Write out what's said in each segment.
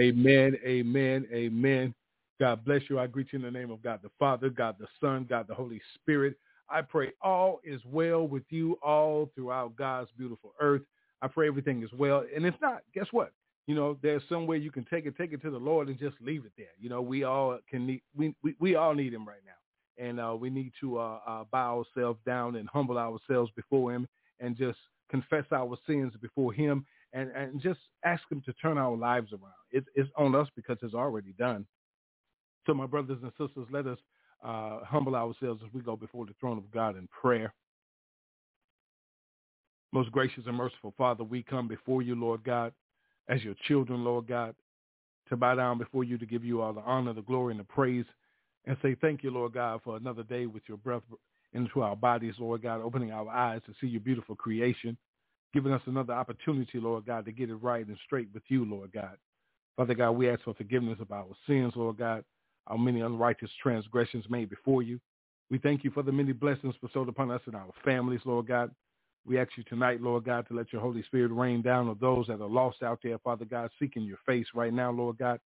Amen, amen, amen. God bless you. I greet you in the name of God the Father, God the Son, God the Holy Spirit. I pray all is well with you all throughout God's beautiful earth. I pray everything is well. And if not, guess what? You know, there's some way you can take it, take it to the Lord and just leave it there. You know, we all can need, we, we, we all need him right now. And uh, we need to uh, uh, bow ourselves down and humble ourselves before him and just confess our sins before him and, and just ask him to turn our lives around. It, it's on us because it's already done. So my brothers and sisters, let us uh, humble ourselves as we go before the throne of God in prayer. Most gracious and merciful Father, we come before you, Lord God, as your children, Lord God, to bow down before you to give you all the honor, the glory, and the praise, and say thank you, Lord God, for another day with your breath into our bodies, Lord God, opening our eyes to see your beautiful creation giving us another opportunity, Lord God, to get it right and straight with you, Lord God. Father God, we ask for forgiveness of our sins, Lord God, our many unrighteous transgressions made before you. We thank you for the many blessings bestowed upon us and our families, Lord God. We ask you tonight, Lord God, to let your Holy Spirit rain down on those that are lost out there, Father God, seeking your face right now, Lord God.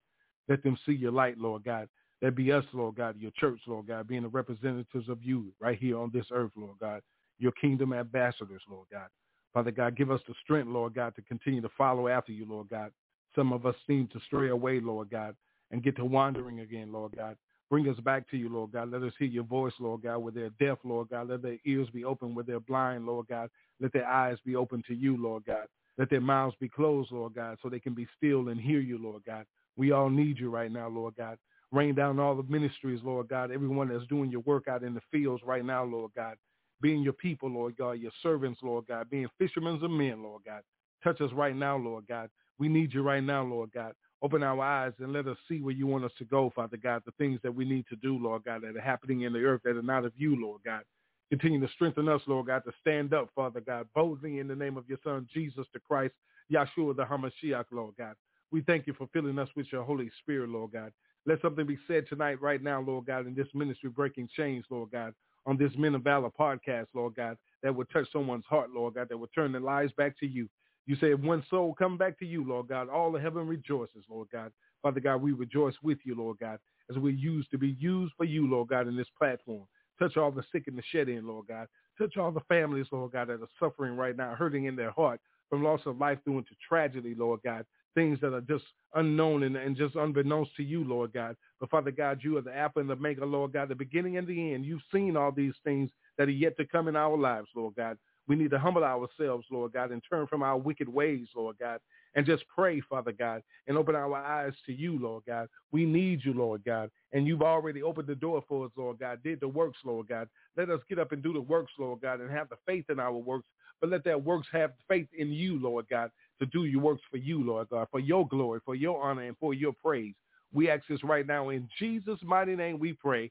Let them see your light, Lord God. That be us, Lord God, your church, Lord God, being the representatives of you right here on this earth, Lord God. Your kingdom ambassadors, Lord God. Father God, give us the strength, Lord God, to continue to follow after you, Lord God. Some of us seem to stray away, Lord God, and get to wandering again, Lord God. Bring us back to you, Lord God. Let us hear your voice, Lord God, where they're deaf, Lord God. Let their ears be open where they're blind, Lord God. Let their eyes be open to you, Lord God. Let their mouths be closed, Lord God, so they can be still and hear you, Lord God. We all need you right now, Lord God. Rain down all the ministries, Lord God, everyone that's doing your work out in the fields right now, Lord God being your people, Lord God, your servants, Lord God, being fishermen of men, Lord God. Touch us right now, Lord God. We need you right now, Lord God. Open our eyes and let us see where you want us to go, Father God, the things that we need to do, Lord God, that are happening in the earth that are not of you, Lord God. Continue to strengthen us, Lord God, to stand up, Father God, boldly in the name of your Son, Jesus the Christ, Yahshua the Hamashiach, Lord God. We thank you for filling us with your Holy Spirit, Lord God. Let something be said tonight, right now, Lord God, in this ministry breaking chains, Lord God, on this Men of Valor podcast, Lord God, that would touch someone's heart, Lord God, that would turn their lives back to you. You say, if one soul come back to you, Lord God, all of heaven rejoices, Lord God. Father God, we rejoice with you, Lord God, as we're used to be used for you, Lord God, in this platform. Touch all the sick and the shed in, Lord God. Touch all the families, Lord God, that are suffering right now, hurting in their heart from loss of life through into tragedy, Lord God things that are just unknown and, and just unbeknownst to you, Lord God. But Father God, you are the Alpha and the Omega, Lord God, the beginning and the end. You've seen all these things that are yet to come in our lives, Lord God. We need to humble ourselves, Lord God, and turn from our wicked ways, Lord God, and just pray, Father God, and open our eyes to you, Lord God. We need you, Lord God, and you've already opened the door for us, Lord God, did the works, Lord God. Let us get up and do the works, Lord God, and have the faith in our works, but let that works have faith in you, Lord God, to do your works for you, Lord God, for your glory, for your honor, and for your praise. We ask this right now in Jesus' mighty name we pray.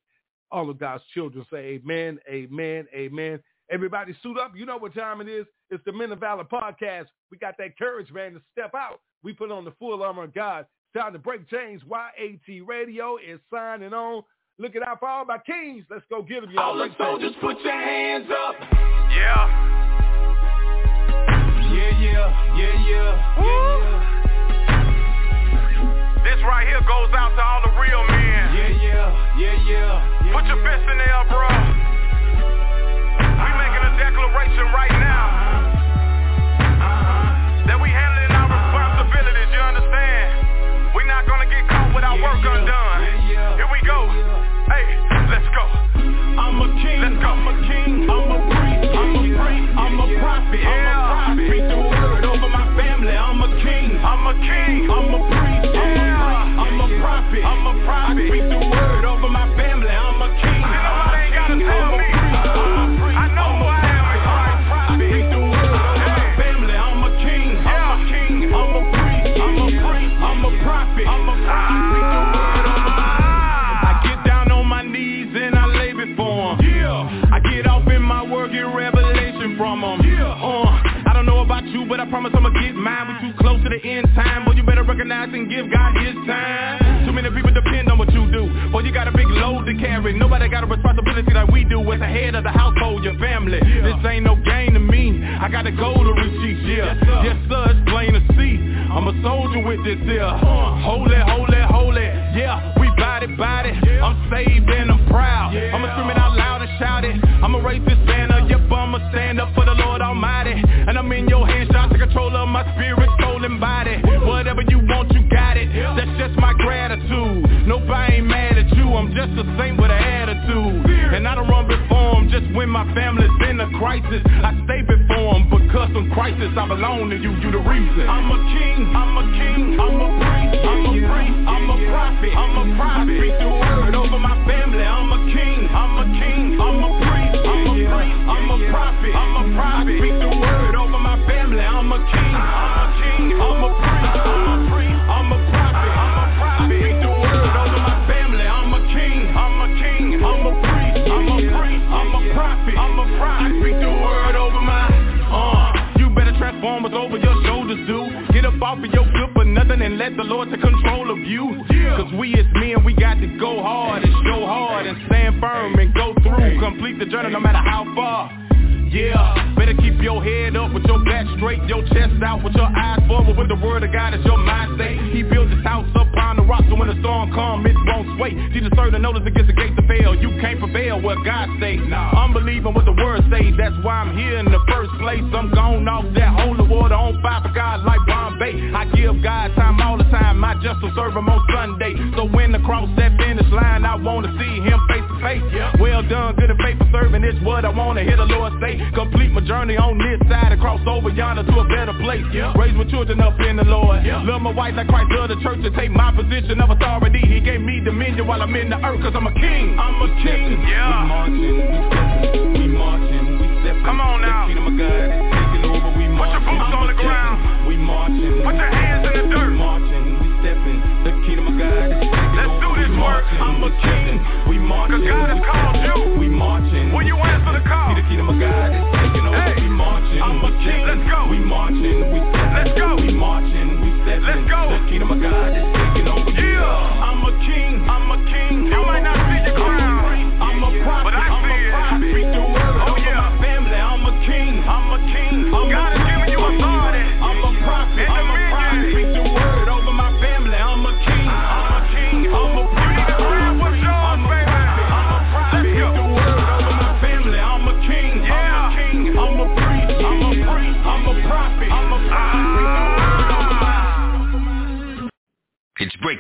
All of God's children say amen, amen, amen. Everybody suit up. You know what time it is. It's the Men of Valor podcast. We got that courage, man, to step out. We put on the full armor of God. It's time to break chains. YAT Radio is signing on. Look it out for all my kings. Let's go get them, y'all. All the soldiers, put your hands up. Yeah. Yeah, yeah, yeah, yeah, yeah, yeah. This right here goes out to all the real men. Yeah, yeah, yeah, yeah. Put your fist in there, bro. We making a declaration right now uh-huh. that we handling our responsibilities. You understand? We not gonna get caught with our work undone. Here we go. Hey, let's go. I'm a king. Let's go. I'm a king. I'm a promise I'ma tell me I know who I am I'm a king family I'm a king I'm a king I'm the free I'm the prince I'm the prophet I'm a I get down on my knees and I lay it down Yeah I get up in my word in revelation from him Yeah I don't know about you but I promise I'm a kid mine. We too close to the end time, but you better recognize and give God his time. Too many people Boy, you got a big load to carry. Nobody got a responsibility like we do as the head of the household, your family. Yeah. This ain't no game to me. I got a goal to reach each year. Yes, sir, yes, sir it's plain to see. I'm a soldier with this here. Holy, holy, holy. Yeah, we body, body. I'm saved and I'm proud. I'ma scream it out loud and shout it. I'ma raise this banner. Yep, I'ma stand up for the Lord Almighty. And I'm in your hands, trying to control of my spirit, soul, and body. Whatever you want, you got it. That's just my gratitude. Nobody ain't mad. I'm just a saint with an attitude. And I don't run before them just when my family's in a crisis. I stay before them because some crisis I belong to you. You the reason. I'm a king. I'm a king. I'm a priest. I'm a priest. I'm a prophet. I'm a prophet. I speak the word over my family. I'm a king. I'm a king. I'm a priest. I'm a priest. I'm a prophet. I'm a prophet. I speak the word over my family. I'm a king. I'm a king. I'm a priest. I'm a what's over your shoulders, dude. Get up off of your good for nothing and let the Lord take control of you. Cause we as men, we got to go hard and show hard and stand firm and go through. Complete the journey no matter how far. Yeah, better keep your head up with your back straight, your chest out with your eyes forward with the word of God as your mind state. He built his house upon the rock so when the storm comes, it won't sway. Jesus served the notice against the gates to fail. You can't prevail what God says. Nah. I'm believing what the word says. That's why I'm here in the first place. I'm gone off that holy water on fire for God like Bombay. I give God time all the time. I just will serve him on Sunday. So when the cross that finish line, I want to see him face to face. Yeah. Well done, good and faithful serving. It's what I want to hear the Lord say. Complete my journey on this side and cross over yonder to a better place. Yeah. Raise my children up in the Lord. Yeah. Love my wife like Christ loved the church and take my position of authority. He gave me dominion while I'm in the earth cause I'm a king. I'm a king. Yeah. We marching, we stepping, we marching, we stepping. Come on now. The kingdom of God is taking over. We Put your boots on the ground. We marching. Put your hands in the dirt. We marching, stepping. The kingdom of God is taking Let's do this work. I'm a king. We marching. Cause God has called you. We marching. Will you answer the call? See the kingdom of God is taking over. Hey, we marching. I'm a king. Let's go. We marching. We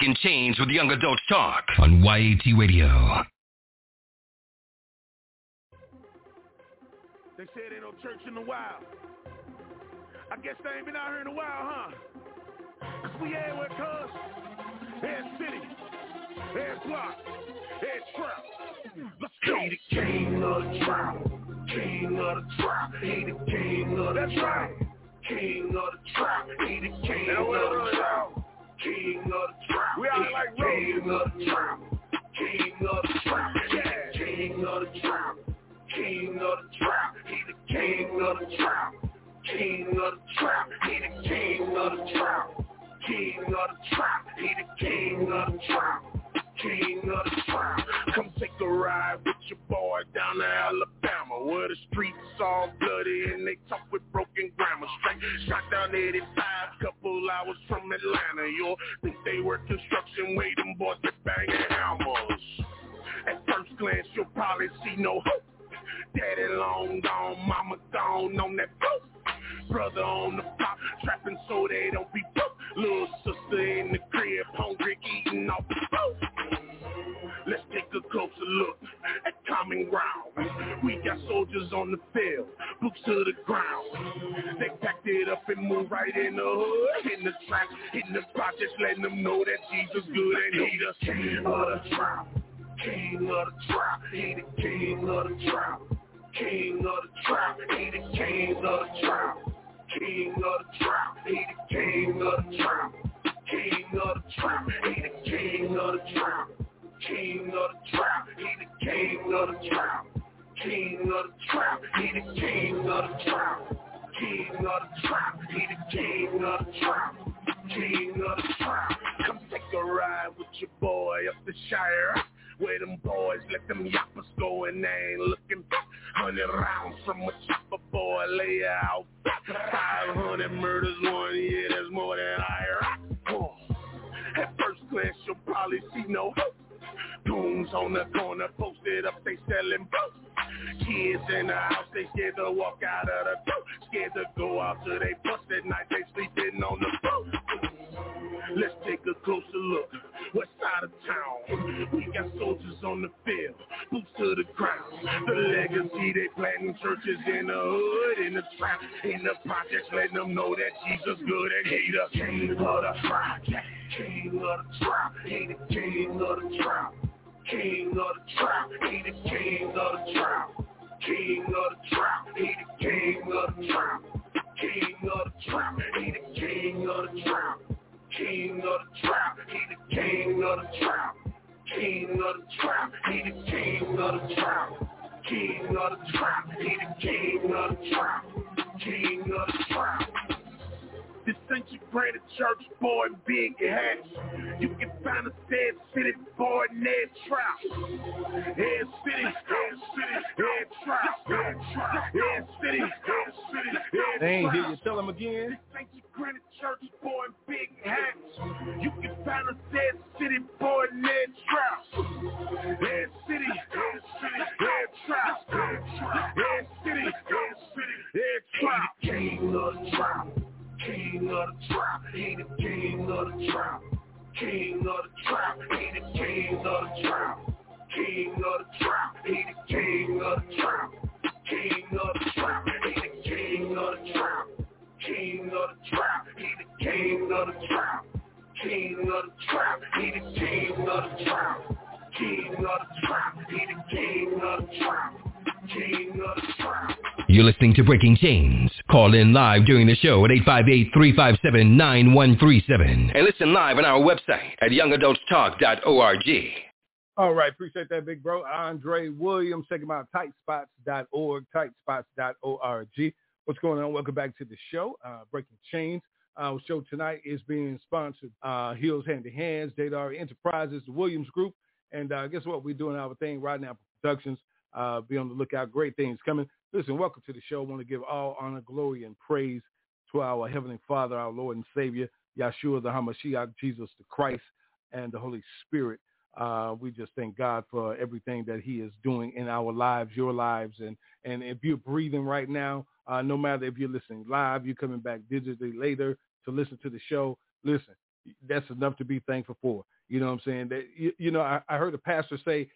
Breaking Chains with Young Adults Talk on YAT Radio. They said ain't no church in a while. I guess they ain't been out here in a while, huh? Cause we everywhere, cuz. Every city, every block, every trap. Let's go. He the king of the trap. King of the trap. He the king of the trap. King of the trap. He the king of the trap. King of the trap. We out like king of the trap. King of the trap. Yeah. King of the trap. King of the trap. He the king of the trap. King of the trap. He the king of the trap. King of the trap. He the king of the trap. King of the trap. Come take a ride with your boy down to Alabama, where the streets all bloody and they talk with broken grammar. Straight shot down 85, couple hours from Atlanta. You'll think they work construction? Wait, them boys they banging hammers. At first glance, you'll probably see no hope. Daddy long gone, mama gone on that boat. Brother on the block, trapping so they don't be broke. Little sister in the crib, hungry, eating off the boat. Let's take a closer look at common ground. We got soldiers on the field, boots to the ground. They packed it up and moved right in the hood, in the trap, in the projects, letting them know that Jesus good and he the king of the trap. King of the trap, he the king of the trap. King of the trap, he the king of the trap. King of the trap, he the king of the trap. king of the trap. He the king of the trap. King of the trap. He the king of the trap. King of the trap. He the king of the trap. King of the trap. He the king of the trap. King of the trap. Come take a ride with your boy up the Shire. Where them boys let them yappers go and they ain't looking Hundred rounds from a chopper boy lay out. Five hundred murders one year, that's more than I. Oh. At first glance, you'll probably see no hope. Goons on the corner posted up, they selling books. Kids in the house, they scared to walk out of the door. Scared to go out till they bust at night, they sleeping on the boat. Let's take a closer look. West side of town, we got soldiers on the field, boots to the ground. The legacy they planting churches in the hood, in the trap, in the projects, letting them know that Jesus good and he the king of the project, king of the trap, he the king of the trap, king of the trap, he the king of the trap, king of the trap, he the king of the trap, king of the trap, he the king of the trap king of the trap. He the king of the trap. King of the trap. He the king of the trap. King of the trap. He the king of the trap. King of the trap. This ain't your granted church boy big hats. You can find a dead city boy Ned Trout. Head city, head city, head trap. Head city, head city, head They ain't hear you. Tell them again. This ain't your granted church boy big hats. You can find a dead city boy Ned Trout. Head city, head city, head trap. Head city, head city, head trap. King of the trap. King of the trap, he the king of the trap. King of the trap, he the king of the trap. King of the trap, he the king of the trap. King of the trap, he the king of the trap. King of the trap, he the king of the trap. King of the trap, he the king of the trap. King of the trap, he the king of the trap. You're listening to Breaking Chains. Call in live during the show at 858-357-9137. And listen live on our website at youngadultstalk.org. All right, appreciate that, big bro. Andre Williams, check him out, tightspots.org, tightspots.org. What's going on? Welcome back to the show, uh, Breaking Chains. Our show tonight is being sponsored, uh, Heels Hand to Hands, Dadar Enterprises, the Williams Group, and uh, guess what? We're doing our thing right now, Productions. Uh, be on the lookout. Great things coming. Listen, welcome to the show. I want to give all honor, glory, and praise to our Heavenly Father, our Lord and Savior, Yahshua, the Hamashiach, Jesus the Christ, and the Holy Spirit. Uh, we just thank God for everything that he is doing in our lives, your lives. And, and if you're breathing right now, uh, no matter if you're listening live, you're coming back digitally later to listen to the show, listen, that's enough to be thankful for. You know what I'm saying? That You, you know, I, I heard a pastor say,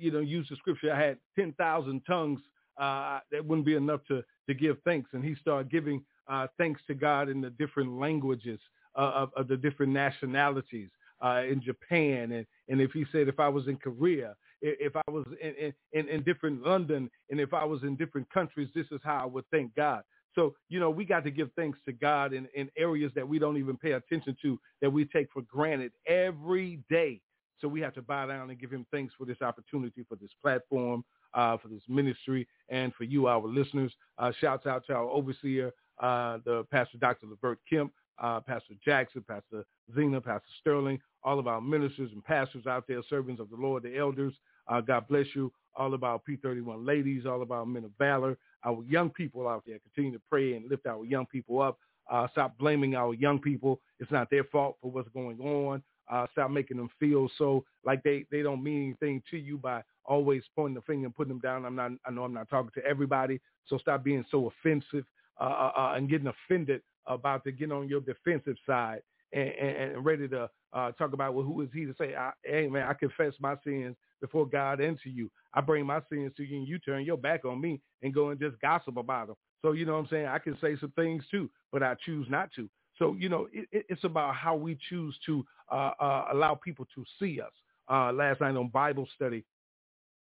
you know, use the scripture, I had 10,000 tongues. Uh, that wouldn't be enough to, to give thanks. And he started giving uh, thanks to God in the different languages uh, of, of the different nationalities uh, in Japan. And, and if he said, if I was in Korea, if I was in, in, in different London, and if I was in different countries, this is how I would thank God. So, you know, we got to give thanks to God in, in areas that we don't even pay attention to, that we take for granted every day. So we have to bow down and give him thanks for this opportunity, for this platform, uh, for this ministry, and for you, our listeners. Uh, shouts out to our overseer, uh, the Pastor Dr. Levert Kemp, uh, Pastor Jackson, Pastor Zena, Pastor Sterling, all of our ministers and pastors out there, servants of the Lord, the elders. Uh, God bless you. All of our P31 ladies, all of our men of valor, our young people out there. Continue to pray and lift our young people up. Uh, stop blaming our young people. It's not their fault for what's going on. Uh, stop making them feel so like they, they don't mean anything to you by always pointing the finger and putting them down. I'm not, I know I'm not talking to everybody. So stop being so offensive uh, uh, uh, and getting offended about to get on your defensive side and, and, and ready to uh, talk about, well, who is he to say, I, hey, man, I confess my sins before God and to you. I bring my sins to you and you turn your back on me and go and just gossip about them. So, you know what I'm saying? I can say some things too, but I choose not to. So, you know, it, it, it's about how we choose to uh, uh, allow people to see us. Uh, last night on Bible study,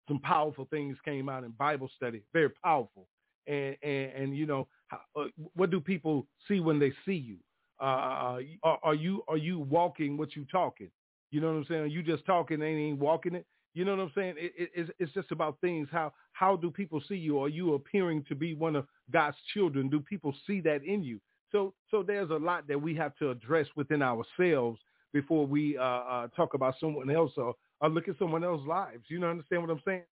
some powerful things came out in Bible study, very powerful. And, and, and you know, how, uh, what do people see when they see you? Uh, Uh, are, are you are you walking what you talking? You know what I'm saying? Are you just talking and ain't walking it? You know what I'm saying? It, it, it's, it's just about things. How how do people see you? Are you appearing to be one of God's children? Do people see that in you? So so there's a lot that we have to address within ourselves before we uh, uh, talk about someone else or, or look at someone else's lives. You know understand what I'm saying?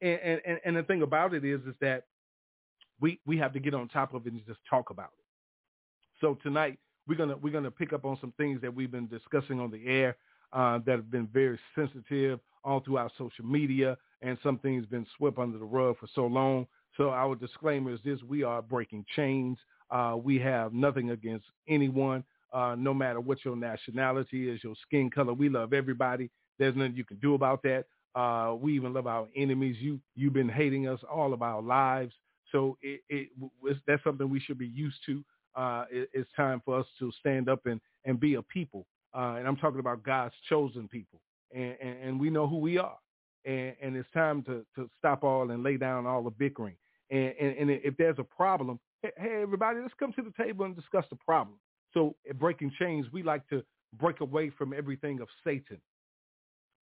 And, and and the thing about it is is that we we have to get on top of it and just talk about it. So tonight we're gonna we're gonna pick up on some things that we've been discussing on the air uh, that have been very sensitive all throughout social media, and some things been swept under the rug for so long. So our disclaimer is this: we are breaking chains. Uh, we have nothing against anyone, uh, no matter what your nationality is, your skin color. We love everybody. There's nothing you can do about that. Uh, we even love our enemies. You you've been hating us all of our lives, so it, it that's something we should be used to. Uh, it, it's time for us to stand up and and be a people. Uh, and I'm talking about God's chosen people, and, and, and we know who we are. And, and it's time to, to stop all and lay down all the bickering. And, and, and if there's a problem, hey, everybody, let's come to the table and discuss the problem. So at Breaking Chains, we like to break away from everything of Satan.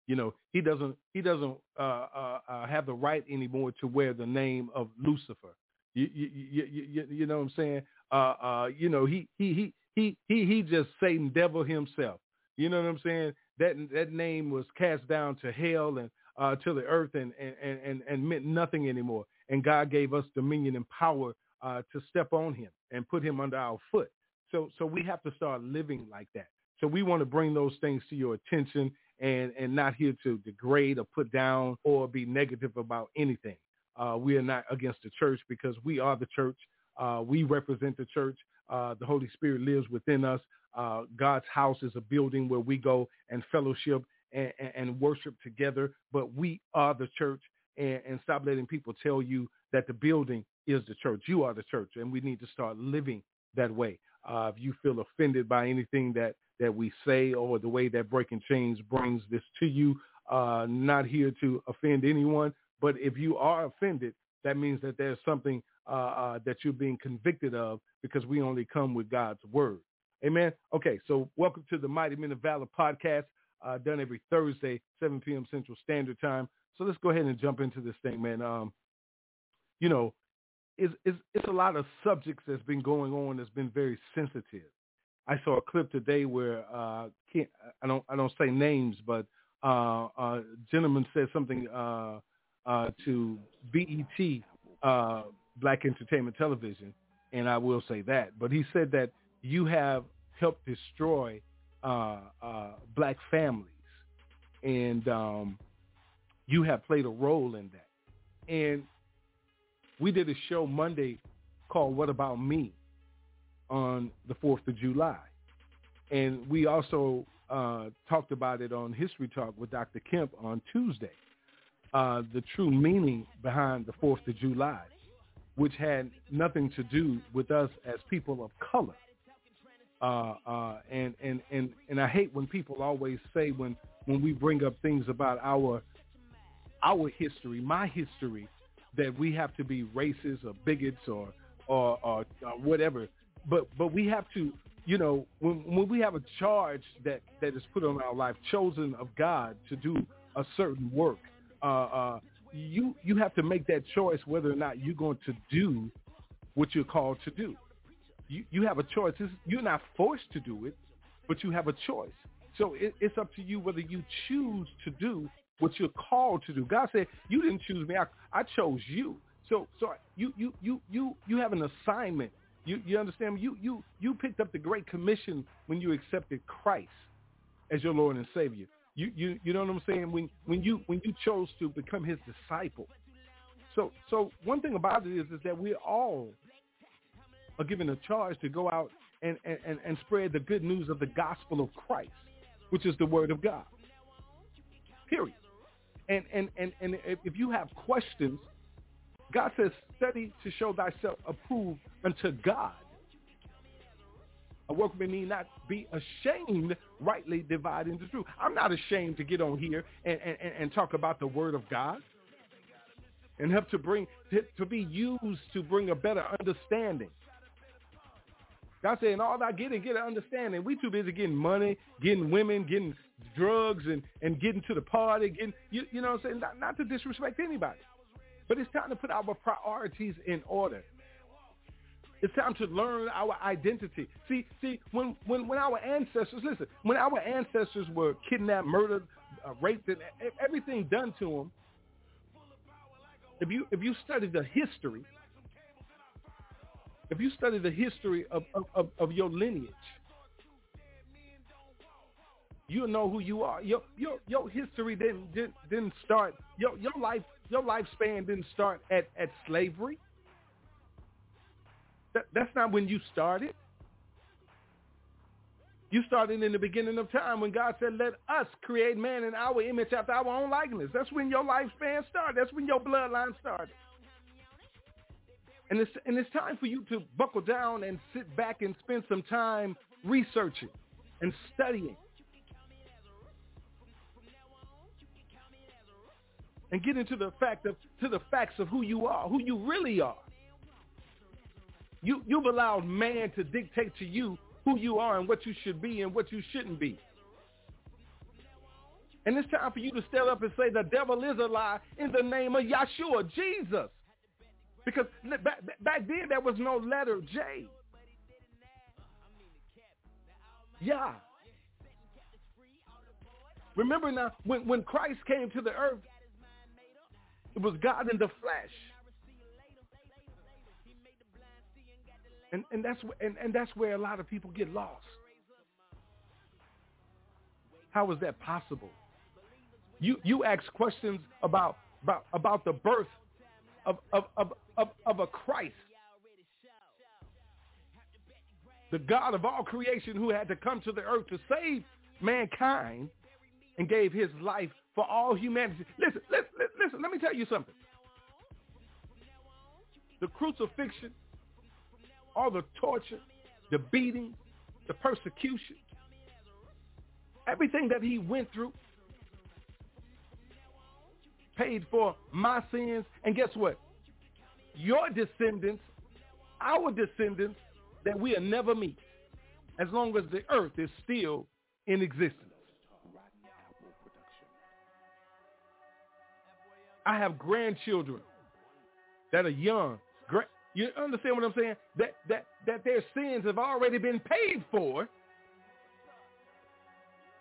You know, he doesn't he doesn't uh, uh, uh, have the right anymore to wear the name of Lucifer. You you you, you, you know what I'm saying? Uh, uh, you know, he he he he he he just Satan devil himself. You know what I'm saying? That that name was cast down to hell and uh, to the earth and, and and and meant nothing anymore. And God gave us dominion and power uh, to step on him and put him under our foot. So so we have to start living like that. So we want to bring those things to your attention and and not here to degrade or put down or be negative about anything. Uh, we are not against the church because we are the church. Uh, we represent the church. Uh, the Holy Spirit lives within us. Uh, God's house is a building where we go and fellowship and, and, and worship together. But we are the church, and, and stop letting people tell you that the building is the church. You are the church, and we need to start living that way. Uh, if you feel offended by anything that that we say or the way that Breaking Chains brings this to you, uh, not here to offend anyone, but if you are offended, that means that there's something uh, uh, that you're being convicted of because we only come with God's word. Amen. Okay, so welcome to the Mighty Men of Valor podcast, uh, done every Thursday, 7 p.m. Central Standard Time. So let's go ahead and jump into this thing, man. Um, you know, it's, it's, it's a lot of subjects that's been going on that's been very sensitive. I saw a clip today where uh, can't, I don't I don't say names, but uh, a gentleman said something uh, uh, to BET uh, Black Entertainment Television, and I will say that. But he said that you have helped destroy uh, uh, black families, and um, you have played a role in that. And we did a show Monday called "What About Me" on the Fourth of July, and we also uh, talked about it on History Talk with Dr. Kemp on Tuesday. Uh, the true meaning behind the Fourth of July which had nothing to do with us as people of color. Uh, uh, and, and, and, and I hate when people always say when, when we bring up things about our, our history, my history, that we have to be racist or bigots or, or, or, or whatever. But, but we have to, you know, when, when we have a charge that, that is put on our life, chosen of God to do a certain work, uh, uh, you you have to make that choice whether or not you're going to do what you're called to do. You you have a choice. It's, you're not forced to do it, but you have a choice. So it, it's up to you whether you choose to do what you're called to do. God said, "You didn't choose me. I, I chose you." So so you you you you you have an assignment. You you understand? You you you picked up the great commission when you accepted Christ as your Lord and Savior. You you you know what I'm saying? When when you when you chose to become his disciple. So so one thing about it is is that we all are given a charge to go out and, and, and spread the good news of the gospel of Christ, which is the word of God. Period. And and, and, and if you have questions, God says, study to show thyself approved unto God a workman need not be ashamed, rightly dividing the truth. I'm not ashamed to get on here and, and, and talk about the word of God and help to bring to, to be used to bring a better understanding. God saying, all I get and get an understanding. We too busy getting money, getting women, getting drugs, and, and getting to the party. Getting, you, you know what I'm saying? Not, not to disrespect anybody. But it's time to put our priorities in order. It's time to learn our identity. See, see, when, when, when our ancestors, listen, when our ancestors were kidnapped, murdered, uh, raped, and everything done to them, if you if you study the history, if you study the history of, of, of your lineage, you'll know who you are. Your your your history didn't didn't, didn't start your your life your lifespan didn't start at, at slavery. That, that's not when you started. You started in the beginning of time when God said, let us create man in our image after our own likeness. That's when your lifespan started. That's when your bloodline started. And it's, and it's time for you to buckle down and sit back and spend some time researching and studying. And get into the fact of to the facts of who you are, who you really are. You you've allowed man to dictate to you who you are and what you should be and what you shouldn't be. And it's time for you to stand up and say the devil is a lie in the name of Yeshua, Jesus. Because back, back then there was no letter J. Yeah. Remember now, when, when Christ came to the earth, it was God in the flesh. And, and, that's, and, and that's where a lot of people get lost. How is that possible? You, you ask questions about, about, about the birth of, of, of, of, of a Christ. The God of all creation who had to come to the earth to save mankind and gave his life for all humanity. Listen, listen, listen, let me tell you something. The crucifixion, all the torture, the beating, the persecution, everything that he went through paid for my sins. And guess what? Your descendants, our descendants, that we'll never meet as long as the earth is still in existence. I have grandchildren that are young. You understand what I'm saying? That that that their sins have already been paid for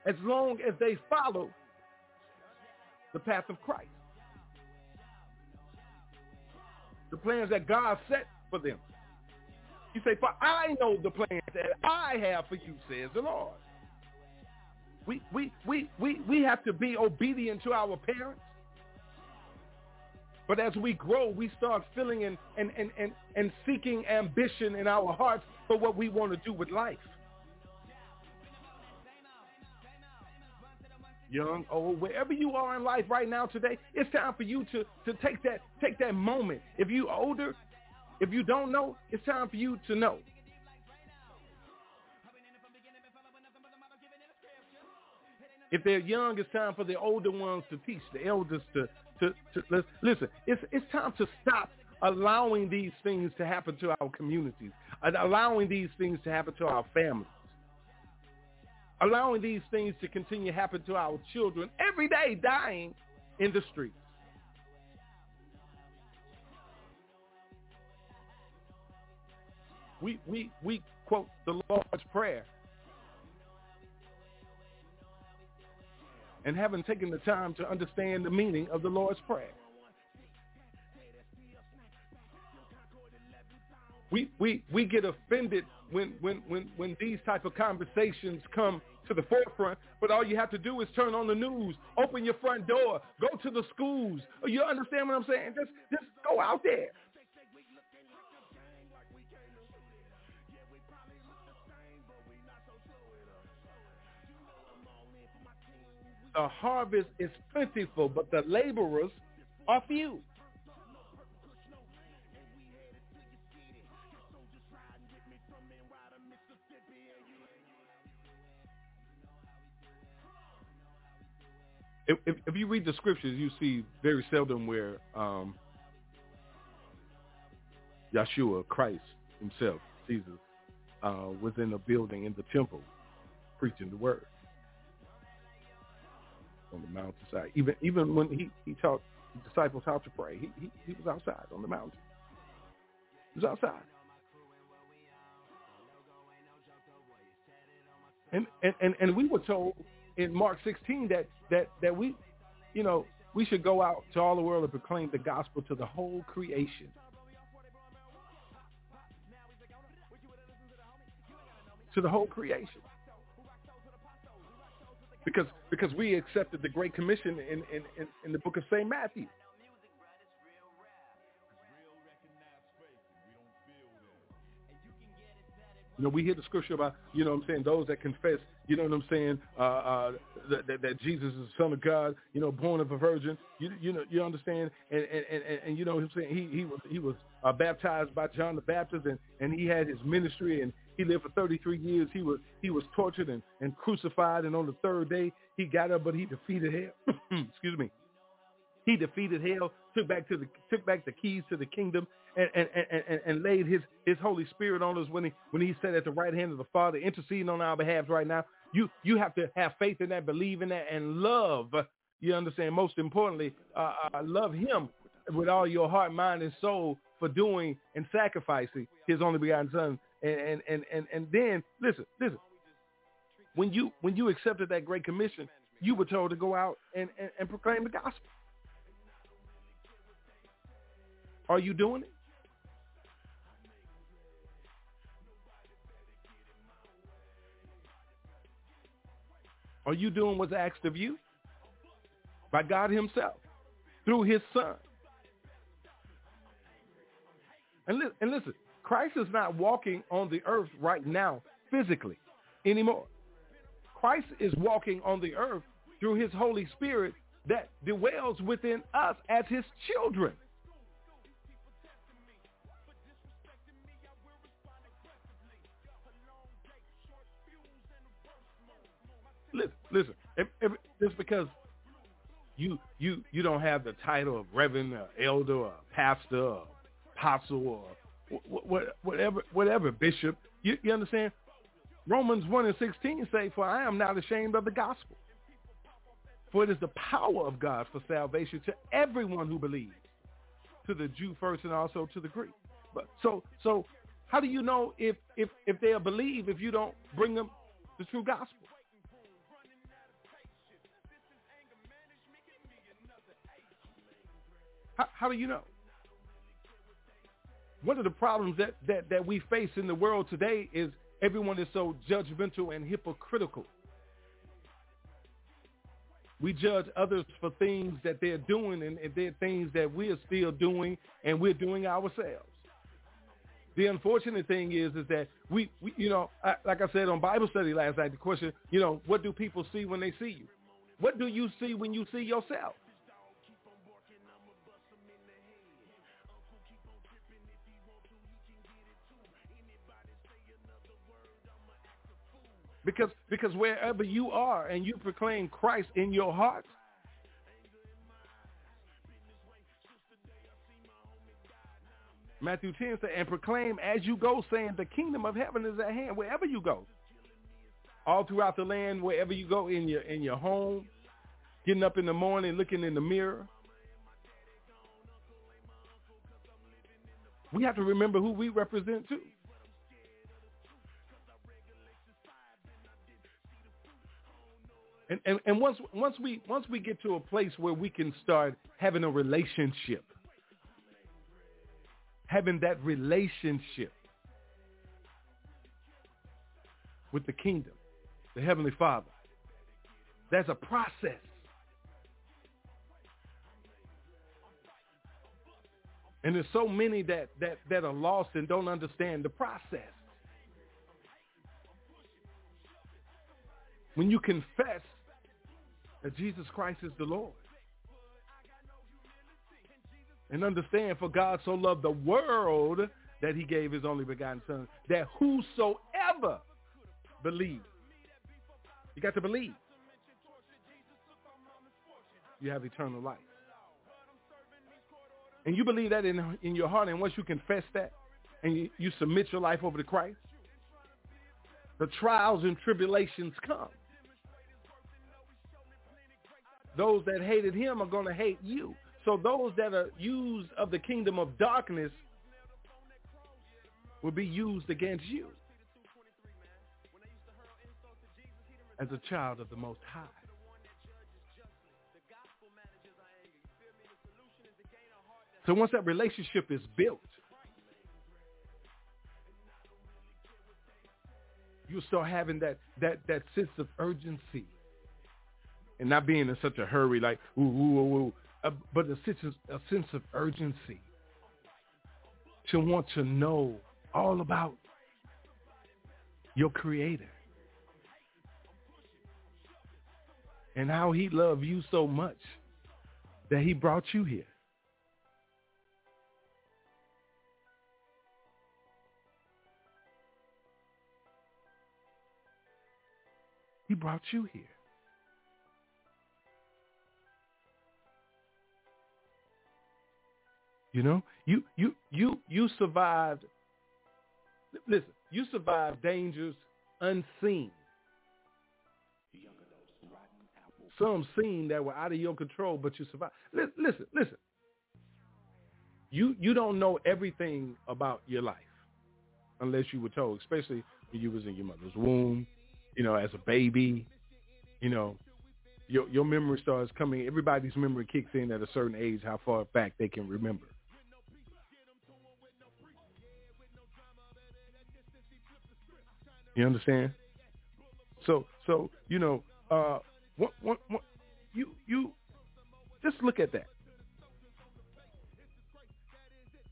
as long as they follow the path of Christ. The plans that God set for them. You say, for I know the plans that I have for you, says the Lord. We, we, we, we, we have to be obedient to our parents. But as we grow, we start feeling and, and, and, and, and seeking ambition in our hearts for what we want to do with life. Young, old, wherever you are in life right now today, it's time for you to, to take that take that moment. If you older, if you don't know, it's time for you to know. If they're young, it's time for the older ones to teach, the elders to, to, to listen. It's, it's time to stop allowing these things to happen to our communities, allowing these things to happen to our families allowing these things to continue to happen to our children every day dying in the streets. We, we, we quote the Lord's Prayer and haven't taken the time to understand the meaning of the Lord's Prayer. We, we, we get offended when, when, when, when these type of conversations come to the forefront, but all you have to do is turn on the news, open your front door, go to the schools. You understand what I'm saying? Just, just go out there. The harvest is plentiful, but the laborers are few. If, if, you read the scriptures, you see very seldom where um, Yeshua, Christ himself, Jesus, uh, was in a building in the temple preaching the word on the mountainside. Even even when he, he taught disciples how to pray, he, he, he was outside on the mountain. He was outside. And, and, and, and we were told in Mark 16 that, that, that we, you know, we should go out to all the world and proclaim the gospel to the whole creation. To the whole creation. Because because we accepted the Great Commission in, in, in, in the book of St. Matthew. You know, we hear the scripture about, you know what I'm saying, those that confess, you know what I'm saying, uh, uh, that, that, that Jesus is the Son of God, you know, born of a virgin. You, you know, you understand, and and, and, and you know what I'm saying, he he was he was uh, baptized by John the Baptist, and and he had his ministry, and he lived for 33 years. He was he was tortured and, and crucified, and on the third day he got up, but he defeated hell. Excuse me. He defeated hell, took back to the took back the keys to the kingdom, and and, and, and laid his, his Holy Spirit on us when he when he sat at the right hand of the Father, interceding on our behalf right now. You you have to have faith in that, believe in that, and love. You understand? Most importantly, uh, uh, love Him with all your heart, mind, and soul for doing and sacrificing His only begotten Son. And and and and, and then listen, listen. When you when you accepted that great commission, you were told to go out and, and, and proclaim the gospel. Are you doing it? Are you doing what's asked of you? By God himself, through his son. And, li- and listen, Christ is not walking on the earth right now physically anymore. Christ is walking on the earth through his Holy Spirit that dwells within us as his children. Listen, listen. If, if, just because you you you don't have the title of reverend, or elder, or pastor, or apostle, or what, whatever whatever bishop, you, you understand? Romans one and sixteen say, "For I am not ashamed of the gospel, for it is the power of God for salvation to everyone who believes, to the Jew first and also to the Greek." But so so, how do you know if if if they'll believe if you don't bring them the true gospel? How, how do you know? One of the problems that, that, that we face in the world today is everyone is so judgmental and hypocritical. We judge others for things that they're doing and, and they're things that we're still doing and we're doing ourselves. The unfortunate thing is, is that we, we you know, I, like I said on Bible study last night, the question, you know, what do people see when they see you? What do you see when you see yourself? Because because wherever you are and you proclaim Christ in your heart, Matthew 10 says, and proclaim as you go, saying the kingdom of heaven is at hand, wherever you go. All throughout the land, wherever you go, in your in your home, getting up in the morning, looking in the mirror. We have to remember who we represent too. And, and, and once once we once we get to a place where we can start having a relationship, having that relationship with the kingdom, the Heavenly Father, that's a process. And there's so many that, that, that are lost and don't understand the process. When you confess that Jesus Christ is the Lord. And understand, for God so loved the world that he gave his only begotten son, that whosoever believes, you got to believe, you have eternal life. And you believe that in, in your heart, and once you confess that, and you, you submit your life over to Christ, the trials and tribulations come. Those that hated him are going to hate you. So those that are used of the kingdom of darkness will be used against you as a child of the Most High. So once that relationship is built, you'll start having that that that sense of urgency, and not being in such a hurry, like ooh ooh ooh, ooh uh, but a sense a sense of urgency to want to know all about your Creator and how He loved you so much that He brought you here. He brought you here. You know, you you you you survived. Listen, you survived dangers unseen. Some seen that were out of your control, but you survived. Listen, listen. You you don't know everything about your life unless you were told, especially when you was in your mother's womb you know, as a baby, you know, your your memory starts coming. Everybody's memory kicks in at a certain age, how far back they can remember. You understand? So so you know, uh, what, what, what, you you just look at that.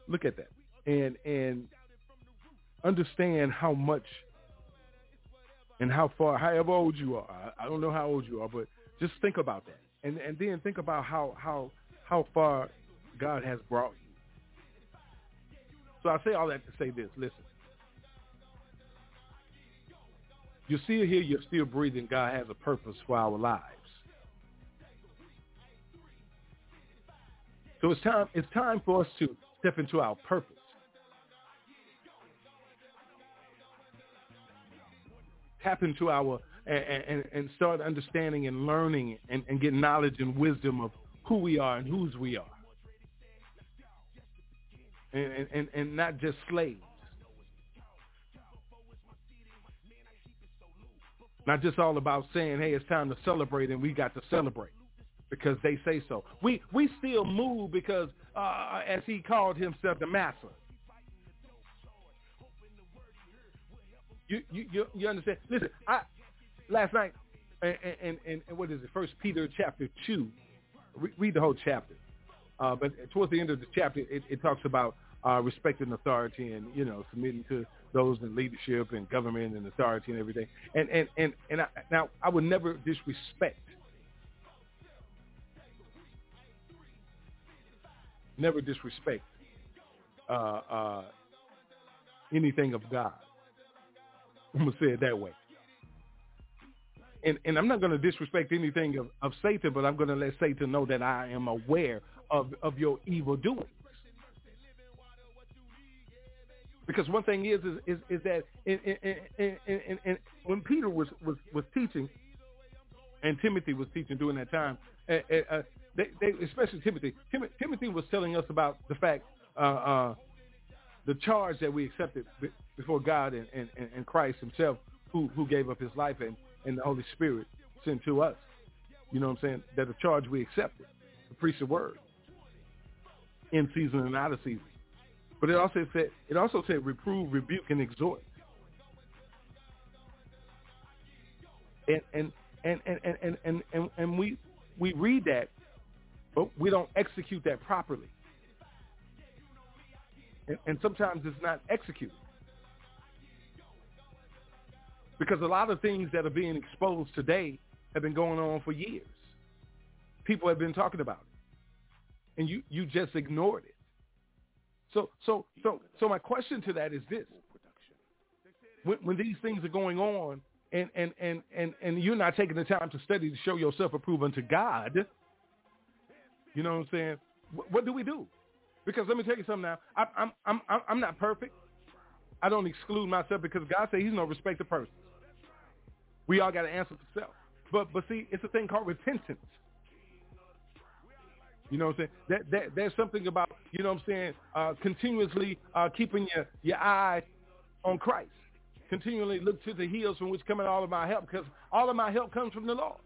Look at that, and and understand how much and how far, however old you are. I, I don't know how old you are, but just think about that, and and then think about how how how far God has brought you. So I say all that to say this: Listen, you're still here, you're still breathing. God has a purpose for our lives. So it's time. It's time for us to step into our purpose. tap into our and, and, and start understanding and learning and, and get knowledge and wisdom of who we are and whose we are. And, and, and not just slaves. Not just all about saying, hey, it's time to celebrate and we got to celebrate because they say so. We we still move because, uh, as he called himself, the master. You you you, understand? Listen, I last night and and, and, and what is it? First Peter chapter two. Re- read the whole chapter. Uh, but towards the end of the chapter, it, it talks about uh, respecting authority and you know submitting to those in leadership and government and authority and everything. And and and and I, now I would never disrespect, never disrespect uh, uh, anything of God. I'm gonna say it that way. And and I'm not gonna disrespect anything of, of Satan, but I'm gonna let Satan know that I am aware of, of your evil doings. Because one thing is is is, is that in, in, in, in, when Peter was, was, was teaching, and Timothy was teaching during that time, uh, uh, they, they, especially Timothy, Tim, Timothy was telling us about the fact uh, uh, the charge that we accepted before God and, and, and Christ himself who, who gave up his life and, and the Holy Spirit sent to us. You know what I'm saying? That the charge we accepted, the the word in season and out of season. But it also said it also said reprove, rebuke, and exhort. And and and and and and, and, and we we read that, but we don't execute that properly. And, and sometimes it's not executed. Because a lot of things that are being exposed today have been going on for years. People have been talking about it. And you, you just ignored it. So so so so my question to that is this. When, when these things are going on and, and, and, and, and you're not taking the time to study to show yourself approved unto God, you know what I'm saying? What, what do we do? Because let me tell you something now. I, I'm I'm I'm not perfect. I don't exclude myself because God said He's no respecter person. We all got to answer for self. But but see, it's a thing called repentance. You know what I'm saying? That, that there's something about you know what I'm saying, uh, continuously uh, keeping your your eye on Christ. Continually look to the hills from which cometh all of my help, because all of my help comes from the Lord.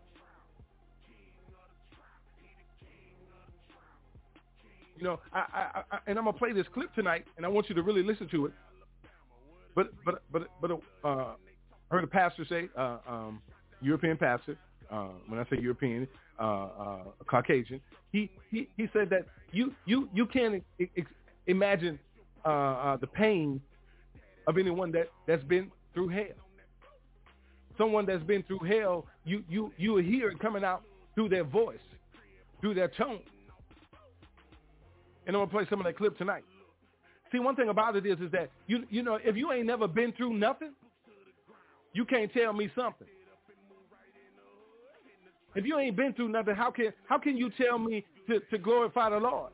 You know, I, I, I, and I'm gonna play this clip tonight, and I want you to really listen to it. But but but but uh, I heard a pastor say, uh, um, European pastor. Uh, when I say European, uh, uh, Caucasian, he, he he said that you you you can't imagine uh, uh, the pain of anyone that that's been through hell. Someone that's been through hell, you you you hear it coming out through their voice, through their tone. And I'm gonna play some of that clip tonight. See, one thing about it is, is that you you know if you ain't never been through nothing, you can't tell me something. If you ain't been through nothing, how can how can you tell me to, to glorify the Lord?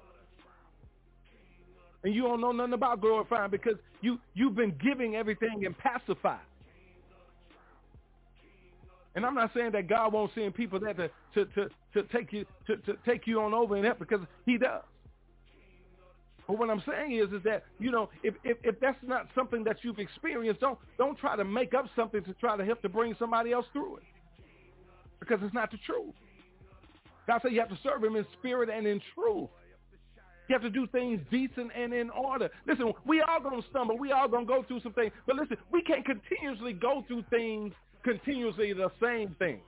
And you don't know nothing about glorifying because you you've been giving everything and pacified. And I'm not saying that God won't send people there to to, to, to take you to, to take you on over and help because he does. But what I'm saying is, is that you know, if, if if that's not something that you've experienced, don't don't try to make up something to try to help to bring somebody else through it, because it's not the truth. God said you have to serve Him in spirit and in truth. You have to do things decent and in order. Listen, we all gonna stumble. We all gonna go through some things. But listen, we can't continuously go through things continuously the same thing.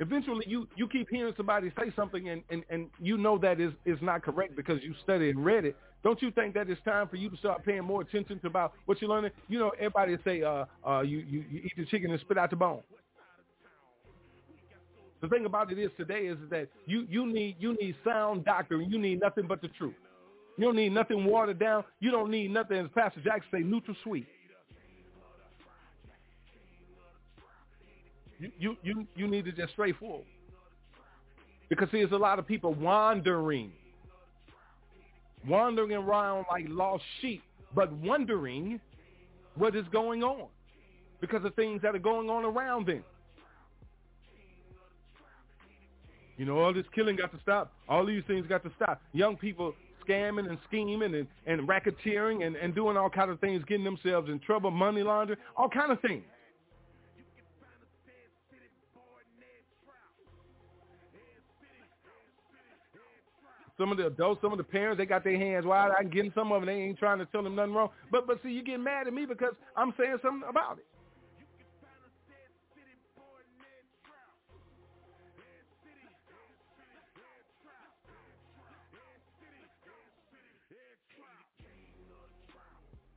eventually you, you keep hearing somebody say something and, and, and you know that is, is not correct because you studied and read it. Don't you think that it's time for you to start paying more attention to about what you're learning? You know, everybody say, uh, uh, you, you, you eat the chicken and spit out the bone. The thing about it is today is that you, you need you need sound doctrine. You need nothing but the truth. You don't need nothing watered down. You don't need nothing, as Pastor Jackson say, NutraSweet. You, you, you, you need to just straightforward. Because see, there's a lot of people wandering, wandering around like lost sheep, but wondering what is going on because of things that are going on around them. You know, all this killing got to stop. All these things got to stop. Young people scamming and scheming and, and racketeering and, and doing all kind of things, getting themselves in trouble, money laundering, all kind of things. Some of the adults, some of the parents, they got their hands wide. I'm getting some of them. They ain't trying to tell them nothing wrong. But but see, you get mad at me because I'm saying something about it.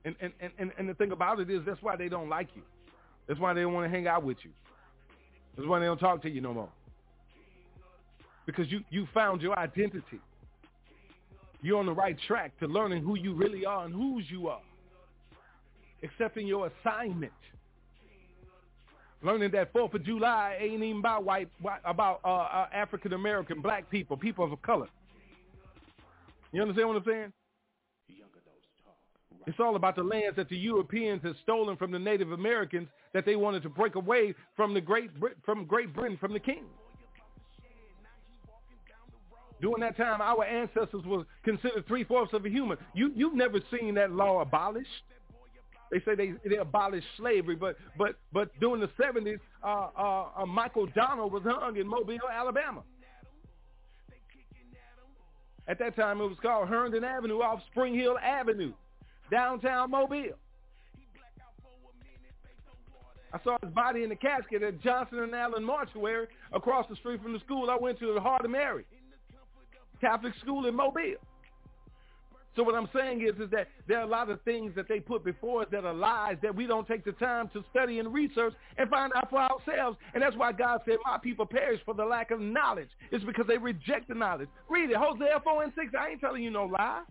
And, and, and, and the thing about it is that's why they don't like you. That's why they don't want to hang out with you. That's why they don't talk to you no more. Because you, you found your identity. You're on the right track to learning who you really are and whose you are. Accepting your assignment. Learning that Fourth of July ain't even about white, white about uh, uh, African American, black people, people of color. You understand what I'm saying? It's all about the lands that the Europeans had stolen from the Native Americans that they wanted to break away from the Great Brit- from Great Britain from the king. During that time, our ancestors were considered three-fourths of a human. You, you've never seen that law abolished. They say they, they abolished slavery, but but but during the 70s, uh, uh, uh, Michael Donald was hung in Mobile, Alabama. At that time, it was called Herndon Avenue off Spring Hill Avenue, downtown Mobile. I saw his body in the casket at Johnson and Allen Mortuary across the street from the school I went to, the Heart of Mary. Catholic school in Mobile. So what I'm saying is, is that there are a lot of things that they put before us that are lies that we don't take the time to study and research and find out for ourselves. And that's why God said, my people perish for the lack of knowledge. It's because they reject the knowledge. Read it. Hosea 4 and 6. I ain't telling you no lie.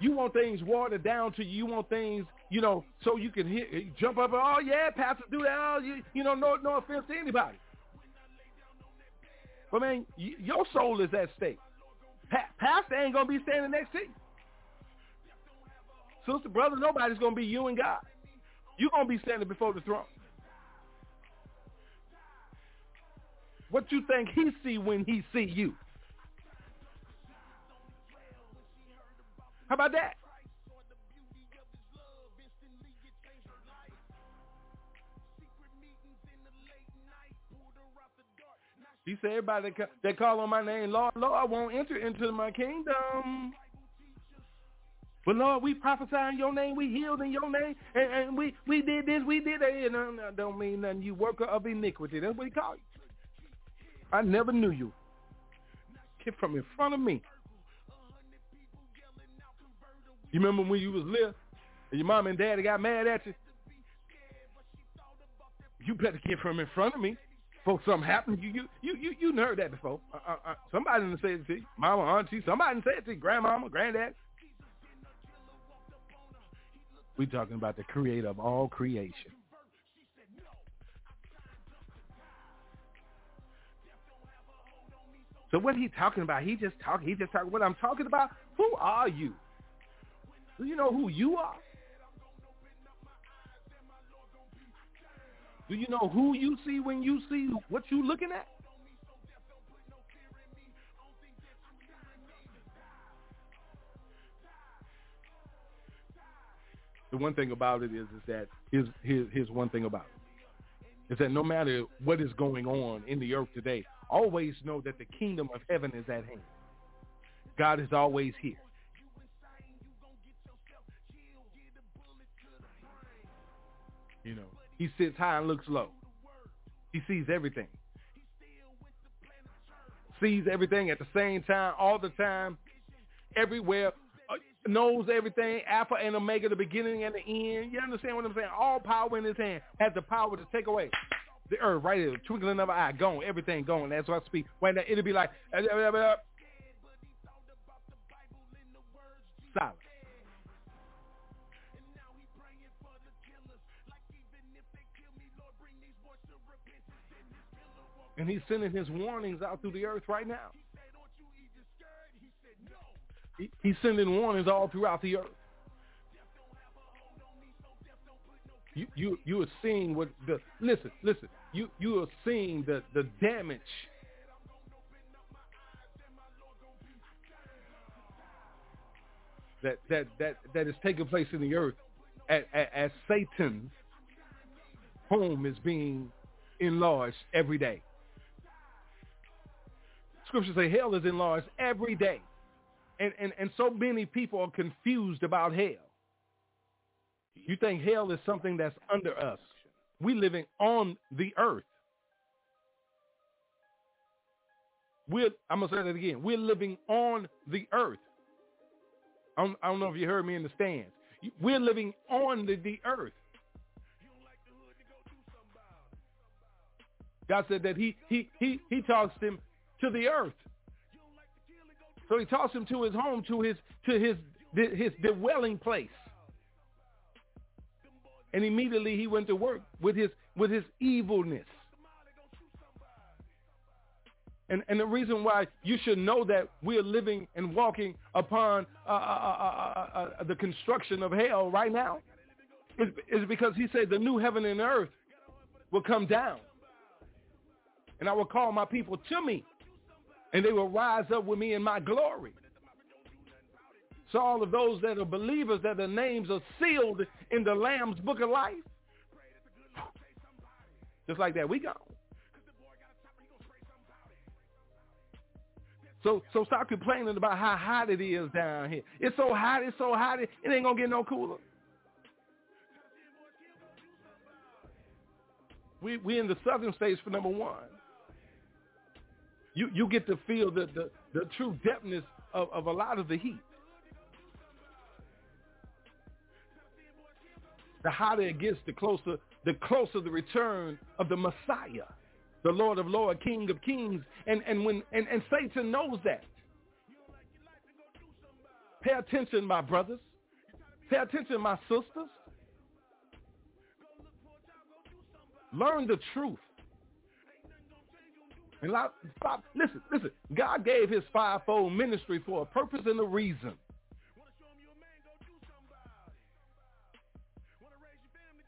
You want things watered down to you. You want things, you know, so you can hear, jump up. And, oh yeah, pastor, do that. Oh, you, you know, no, no offense to anybody. But man, y- your soul is at stake. Pa- pastor ain't gonna be standing next to you. Sister, brother, nobody's gonna be you and God. You're gonna be standing before the throne. What you think he see when he see you? How about that? He said, everybody that, that call on my name, Lord, Lord, I won't enter into my kingdom. But Lord, we prophesy in your name, we healed in your name, and, and we, we did this, we did that. And uh, that don't mean nothing. You worker of iniquity. That's what he called you. I never knew you. Get from in front of me. You remember when you was little and your mom and daddy got mad at you? You better get from in front of me before something happened. You you you you you heard that before. Uh, uh, uh, somebody done said it to you. Mama, auntie, somebody done said it to you. Grandmama, granddad. We talking about the creator of all creation. So what he talking about? He just talking. He just talking. What I'm talking about? Who are you? Do you know who you are? Do you know who you see when you see what you looking at? The one thing about it is, is that here's, here's, here's one thing about it. Is that no matter what is going on in the earth today, always know that the kingdom of heaven is at hand. God is always here. You know, he sits high and looks low. He sees everything. Sees everything at the same time, all the time, everywhere, uh, knows everything, Alpha and Omega, the beginning and the end. You understand what I'm saying? All power in his hand has the power to take away the earth right here, twinkling of an eye, gone, everything gone. That's why I speak. Right now, it'll be like uh, silent. And he's sending his warnings out through the earth right now. He, he's sending warnings all throughout the earth. You you you are seeing what the listen listen you you are seeing the the damage that that that that is taking place in the earth as, as Satan's home is being enlarged every day. Scriptures say hell is enlarged every day. And, and, and so many people are confused about hell. You think hell is something that's under us. We living on the earth. We're, I'm going to say that again. We're living on the earth. I don't, I don't know if you heard me in the stands. We're living on the, the earth. God said that he, he, he, he tossed him to the earth. So he tossed him to his home, to his to his his dwelling place. And immediately he went to work with his with his evilness. And and the reason why you should know that we're living and walking upon uh, uh, uh, the construction of hell right now is, is because he said the new heaven and earth will come down. And I will call my people to me and they will rise up with me in my glory. So all of those that are believers, that their names are sealed in the Lamb's book of life, just like that, we go. So so stop complaining about how hot it is down here. It's so hot, it's so hot, it, ain't gonna get no cooler. We we in the southern states for number one you you get to feel the the, the true depthness of, of a lot of the heat. The hotter it gets, the closer the closer the return of the Messiah, the Lord of Lords, King of Kings, and and when and, and Satan knows that. Pay attention, my brothers. Pay attention, my sisters. Learn the truth. And stop, listen, listen. God gave his fivefold ministry for a purpose and a reason.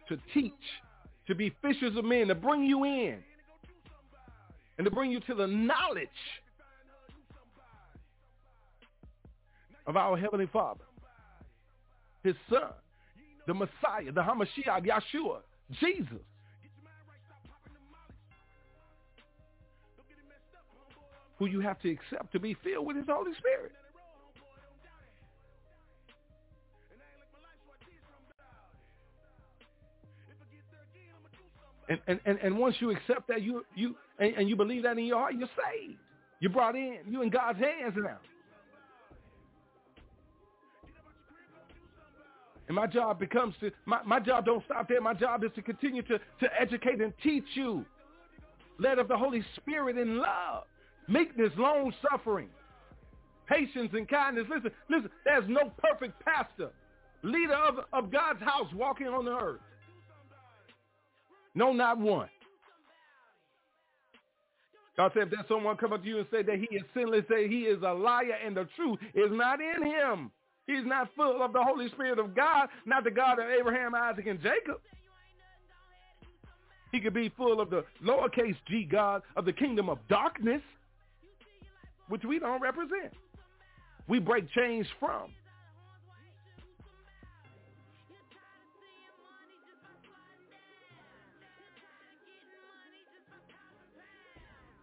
To teach, to be fishers of men, to bring you in, and to bring you to the knowledge of our Heavenly Father, His Son, the Messiah, the Hamashiach, Yeshua, Jesus. Who you have to accept to be filled with His Holy Spirit. And, and, and, and once you accept that, you, you, and, and you believe that in your heart, you're saved. You're brought in. You're in God's hands now. And my job becomes to, my, my job don't stop there. My job is to continue to, to educate and teach you. Led of the Holy Spirit in love, meekness, long suffering, patience and kindness. Listen, listen, there's no perfect pastor, leader of, of God's house walking on the earth. No, not one. God said, if there's someone come up to you and say that he is sinless, say he is a liar and the truth is not in him. He's not full of the Holy Spirit of God, not the God of Abraham, Isaac, and Jacob. He could be full of the lowercase g God of the kingdom of darkness, which we don't represent. We break chains from.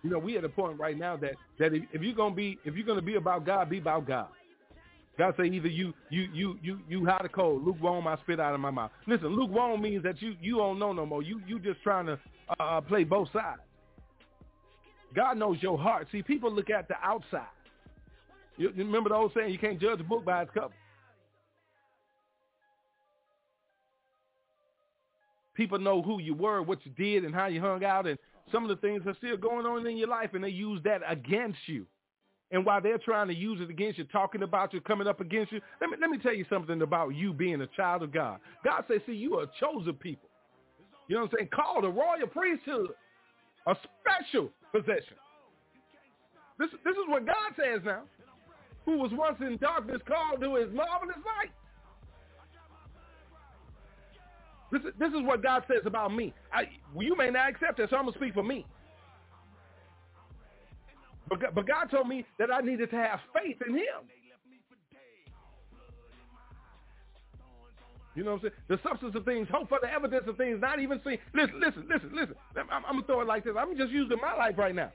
You know, we at a point right now that that if, if you're gonna be if you're gonna be about God, be about God. God say either you you you you you hot or cold, lukewarm, I spit out of my mouth. Listen, lukewarm means that you you don't know no more. You you just trying to uh, uh, play both sides. God knows your heart. See, people look at the outside. You, you remember the old saying, you can't judge a book by its cover. People know who you were, what you did, and how you hung out, and some of the things are still going on in your life, and they use that against you. And while they're trying to use it against you, talking about you, coming up against you, let me, let me tell you something about you being a child of God. God says, see, you are a chosen people. You know what I'm saying? Called a royal priesthood, a special possession. This, this is what God says now. Who was once in darkness called to his marvelous light. This is, this is what God says about me. I, you may not accept it, so I'm going to speak for me. But, but God told me that I needed to have faith in him. You know what I'm saying? The substance of things, hope for the evidence of things not even seen. Listen, listen, listen, listen. I'm, I'm going to throw it like this. I'm just using my life right now.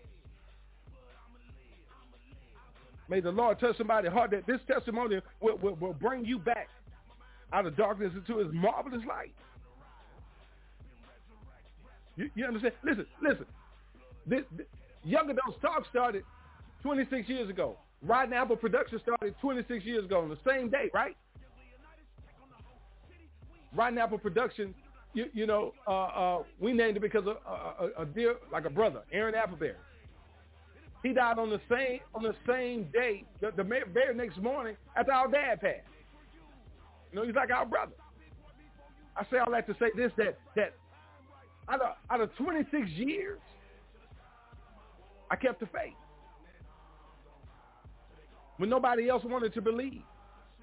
May the Lord touch somebody's heart that this testimony will, will, will bring you back out of darkness into his marvelous light. You, you understand? Listen, listen. This, this, Young Adults Talk started 26 years ago. Rotten Apple Production started 26 years ago on the same day, right? Rotten Apple Production, you, you know, uh, uh, we named it because of a, a, a dear, like a brother, Aaron Appleberry. He died on the same on the same day, the, the very next morning after our dad passed. You know, he's like our brother. I say all that to say this: that that out of out of 26 years, I kept the faith. When nobody else wanted to believe.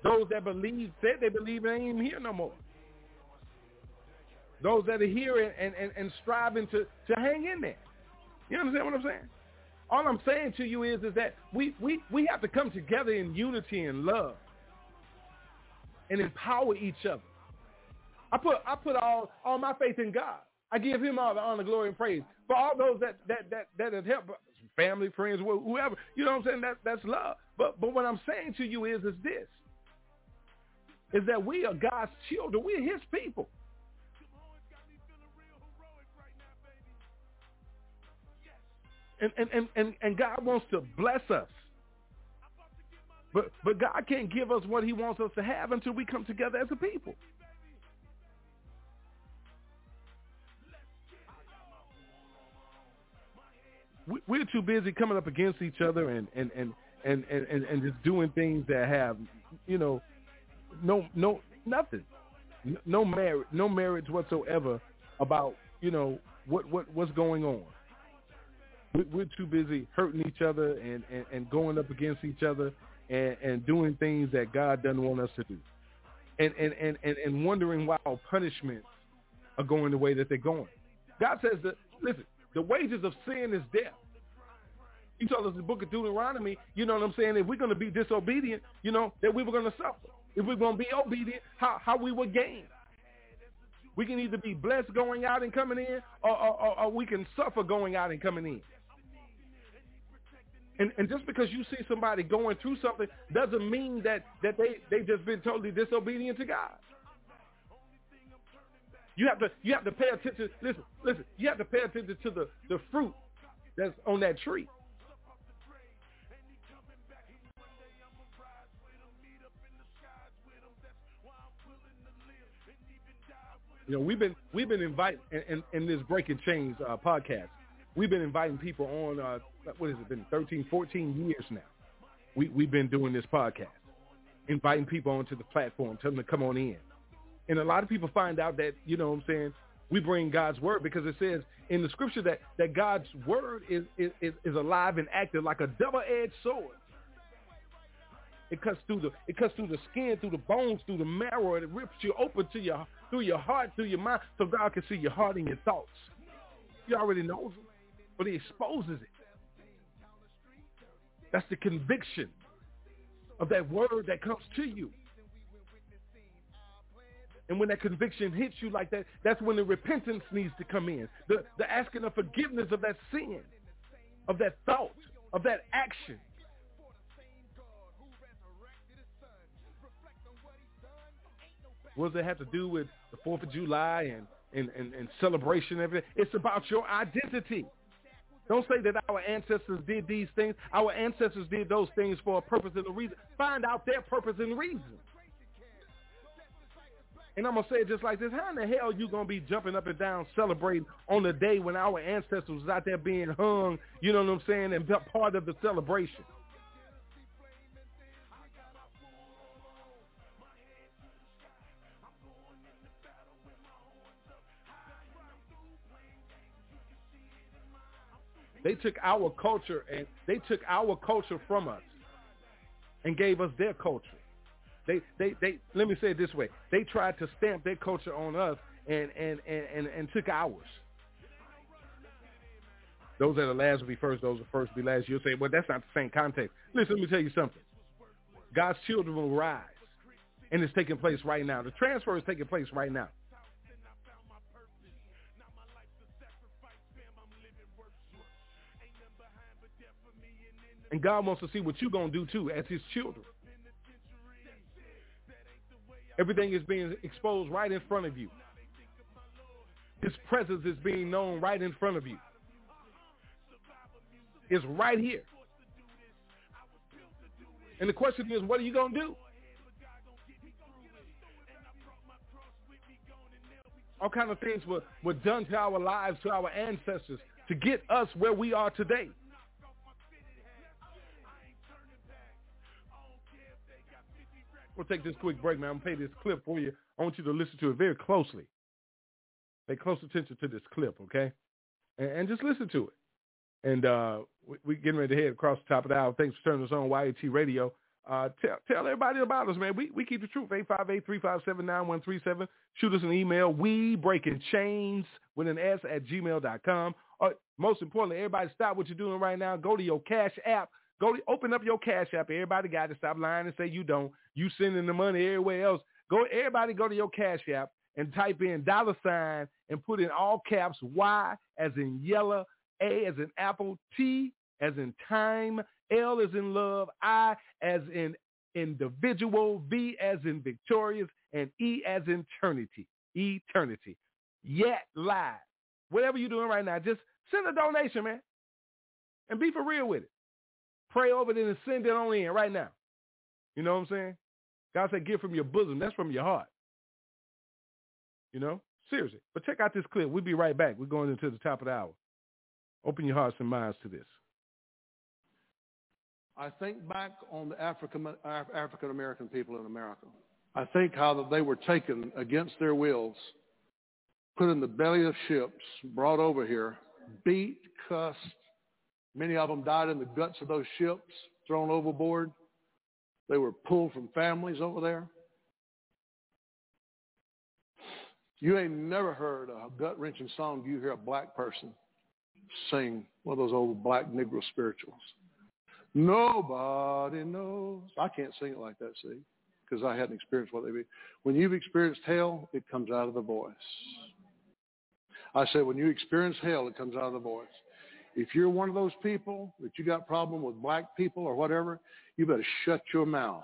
Those that believe said they believe and ain't even here no more. Those that are here and, and, and striving to, to hang in there. You understand what I'm saying? All I'm saying to you is, is that we, we, we have to come together in unity and love and empower each other. I put I put all, all my faith in God. I give him all the honor, glory, and praise. For all those that that that that have helped family, friends, whoever. You know what I'm saying? That, that's love. But but what I'm saying to you is is this. Is that we are God's children. We are his people. And, and, and, and, and God wants to bless us. But but God can't give us what he wants us to have until we come together as a people. we're too busy coming up against each other and and and and and, and just doing things that have you know no no nothing no merit no merits whatsoever about you know what what what's going on we're too busy hurting each other and, and, and going up against each other and, and doing things that God doesn't want us to do. And, and, and, and, and wondering why our punishments are going the way that they're going. God says that, listen, the wages of sin is death. He told us in the book of Deuteronomy, you know what I'm saying, if we're going to be disobedient, you know, that we were going to suffer. If we're going to be obedient, how, how we will gain. We can either be blessed going out and coming in, or, or, or we can suffer going out and coming in. And, and just because you see somebody going through something doesn't mean that, that they, they just been totally disobedient to God. You have to you have to pay attention. Listen, listen. You have to pay attention to the, the fruit that's on that tree. You know, we've been we've been inviting in, in, in this Breaking Chains uh, podcast. We've been inviting people on. Uh, what has it been? 13, 14 years now. We we've been doing this podcast, inviting people onto the platform, telling them to come on in. And a lot of people find out that you know what I'm saying we bring God's word because it says in the scripture that that God's word is is is alive and active like a double-edged sword. It cuts through the it cuts through the skin, through the bones, through the marrow, it rips you open to your through your heart, through your mind, so God can see your heart and your thoughts. He already knows but he exposes it. That's the conviction of that word that comes to you. And when that conviction hits you like that, that's when the repentance needs to come in. The, the asking of forgiveness of that sin, of that thought, of that action. What does it have to do with the 4th of July and, and, and, and celebration and everything? It's about your identity. Don't say that our ancestors did these things. Our ancestors did those things for a purpose and a reason. Find out their purpose and reason. And I'm going to say it just like this. How in the hell you going to be jumping up and down celebrating on the day when our ancestors was out there being hung, you know what I'm saying, and part of the celebration? They took our culture and they took our culture from us and gave us their culture. They, they, they, let me say it this way. They tried to stamp their culture on us and, and, and, and, and took ours. Those that are last will be first. Those are first will be last. You'll say, well, that's not the same context. Listen, let me tell you something. God's children will rise. And it's taking place right now. The transfer is taking place right now. And God wants to see what you're going to do too as his children. Everything is being exposed right in front of you. His presence is being known right in front of you. It's right here. And the question is, what are you going to do? All kind of things were, were done to our lives, to our ancestors, to get us where we are today. We'll take this quick break, man. I'm going to play this clip for you. I want you to listen to it very closely. Pay close attention to this clip, okay? And, and just listen to it. And uh, we, we're getting ready to head across the top of the hour. Thanks for turning us on YAT Radio. Uh, tell, tell everybody about us, man. We, we keep the truth. 858-357-9137. Shoot us an email. We breaking chains with an S at gmail.com. Or most importantly, everybody stop what you're doing right now. Go to your Cash App Go to, open up your cash app. Everybody got to stop lying and say you don't. You sending the money everywhere else. Go. Everybody go to your cash app and type in dollar sign and put in all caps Y as in yellow, A as in apple, T as in time, L as in love, I as in individual, V as in victorious, and E as in eternity. Eternity. YAT Live. Whatever you're doing right now, just send a donation, man. And be for real with it. Pray over it and send it on in right now. You know what I'm saying? God said give from your bosom. That's from your heart. You know? Seriously. But check out this clip. We'll be right back. We're going into the top of the hour. Open your hearts and minds to this. I think back on the African African American people in America. I think how that they were taken against their wills, put in the belly of ships, brought over here, beat, cussed, Many of them died in the guts of those ships, thrown overboard. They were pulled from families over there. You ain't never heard a gut-wrenching song. You hear a black person sing one of those old black Negro spirituals. Nobody knows. I can't sing it like that, see, because I hadn't experienced what they be. When you've experienced hell, it comes out of the voice. I said, when you experience hell, it comes out of the voice. If you're one of those people that you got problem with black people or whatever, you better shut your mouth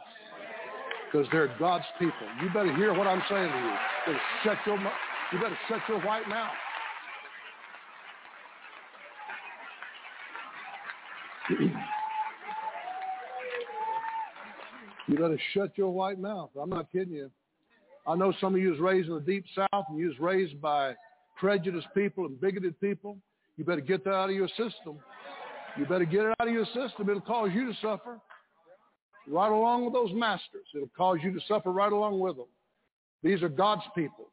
because they're God's people. You better hear what I'm saying to you. You better shut your, you better shut your white mouth. you better shut your white mouth. I'm not kidding you. I know some of you was raised in the deep south and you was raised by prejudiced people and bigoted people. You better get that out of your system. You better get it out of your system. It'll cause you to suffer right along with those masters. It'll cause you to suffer right along with them. These are God's people.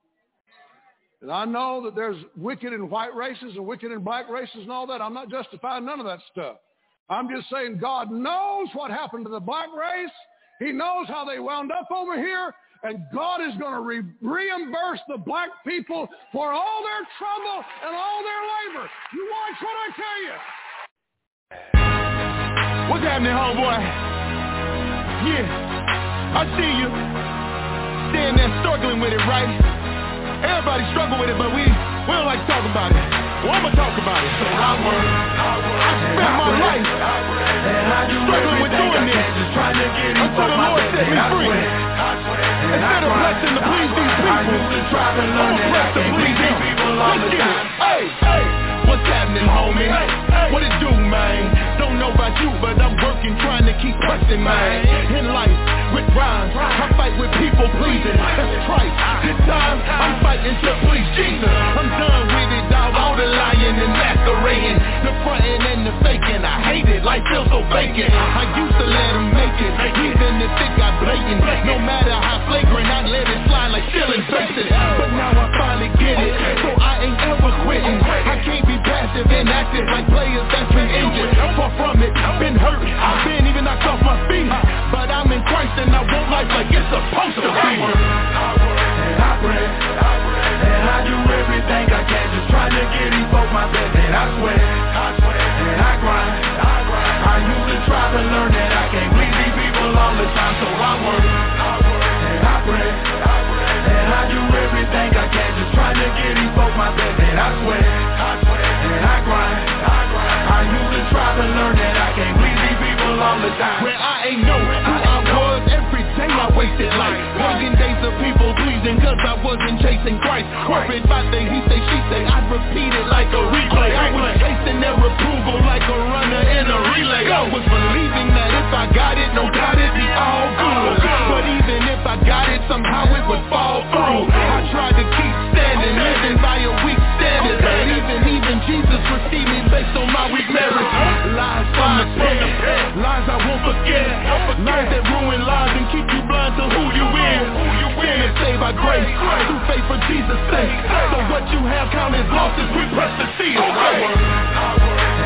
And I know that there's wicked in white races and wicked in black races and all that. I'm not justifying none of that stuff. I'm just saying God knows what happened to the black race. He knows how they wound up over here. And God is going to re- reimburse the black people for all their trouble and all their labor. You watch what I tell you. What's happening, homeboy? Yeah, I see you. Staying there struggling with it, right? Everybody struggle with it, but we, we don't like to talk about it. Well, I'ma talk about it. So I work, I spend my life I struggling with doing this until the Lord set me free. Instead of blessing to please these people, I'm a bless to please Him. Let's get it. Hey, hey. What's happening, homie? What it do, man? Don't know about you, but I'm working, trying to keep pressing, man. In life, with rhymes, I fight with people pleasing. That's trite. This time, I'm fighting to please Jesus. I'm done with it, dog. All the lying and masquerading, the fronting and the faking. I hate it, life feels so vacant. I used to let them make it, even if it got blatant. No matter how flagrant, I let it slide like ceiling faces. But now I finally get it, so I ain't ever quitting. I can't be passive and active like players that's been injured. Far from it, been hurt, I've been even knocked off my feet. But I'm in Christ and I want life like it's supposed to be. Trying to get these folks my best. And I sweat, and I grind. I usually try to learn that I can't please these people all the time, so I work, I work, and I pray, and I do everything I can, just trying to get these folks my best. And I sweat, and I grind. I usually try to learn that I can't please these people all the time. Where I ain't know who I was every day I wasted life Working days of people pleasing cause I wasn't chasing Christ. Worried about the he say she say I'd repeat it like a replay. I was chasing their approval like a runner in a relay. I was believing that if I got it, no doubt it'd be all good. But even if I got it, somehow it would fall through. I tried to keep standing, living by a weak standard. But even, even Jesus received me based on my weak merits. Uh-huh. Lies from the pit, lies I won't forget. Lies that ruin lives and keep you blind to who you is saved by grace, through faith for Jesus' sake So what you have lost as we press the seal I work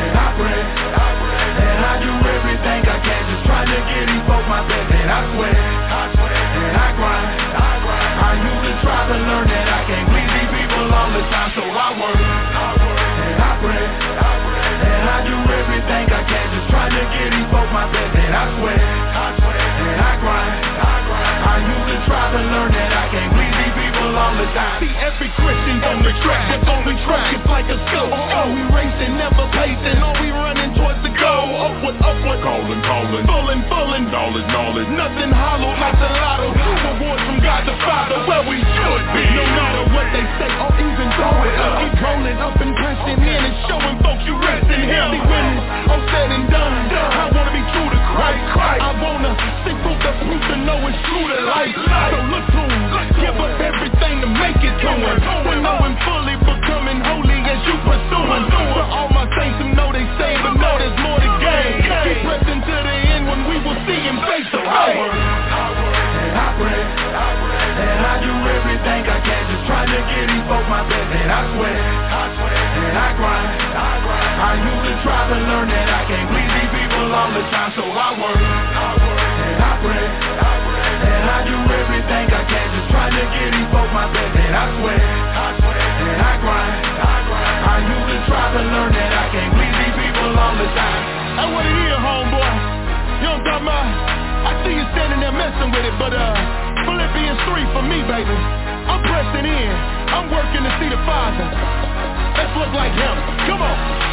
and I pray, and I do everything I can, just trying to get these folks my best. And I sweat, and I grind. I usually try to learn that I can't please these people all the time, so I work, and I pray, and I do everything I can, just trying to get these folks my best. And I sweat, and I grind. I usually try to learn that I these people all the time. See every Christian's on the track, that's on the track, it's like a scope. Oh, oh we racing, never pacing, oh, we running towards the goal. Upward, upward, calling, calling, pulling, pulling. Knowledge, knowledge, nothing hollow like the lotto. Rewards from God the Father, where we should be. No matter what they say, or even throw it up. Keep rolling up and pressing in and showing folks you rest in Him when it's all said and done, I wanna be true to Christ. I wanna see proof the proof to know it's true to life. So look to Him, give up everything to make it to Him To know Him fully, becoming holy as you pursue Him. For all my saints who know they saved, but know there's more to gain. Keep pressing to the end when we will see Him face to face. And I pray, and I do everything I can, just trying to get these folks my best. And I sweat, and I grind. I I usually try to learn that I can't please these people all the time, so I work, I sweat, I sweat, and I grind, I grind. I to try to learn that I can't please these people all the time. That's what it is, homeboy. You don't got my. I see you standing there messing with it, but uh, Philippians 3 for me, baby. I'm pressing in. I'm working to see the Father. Let's look like him. Come on.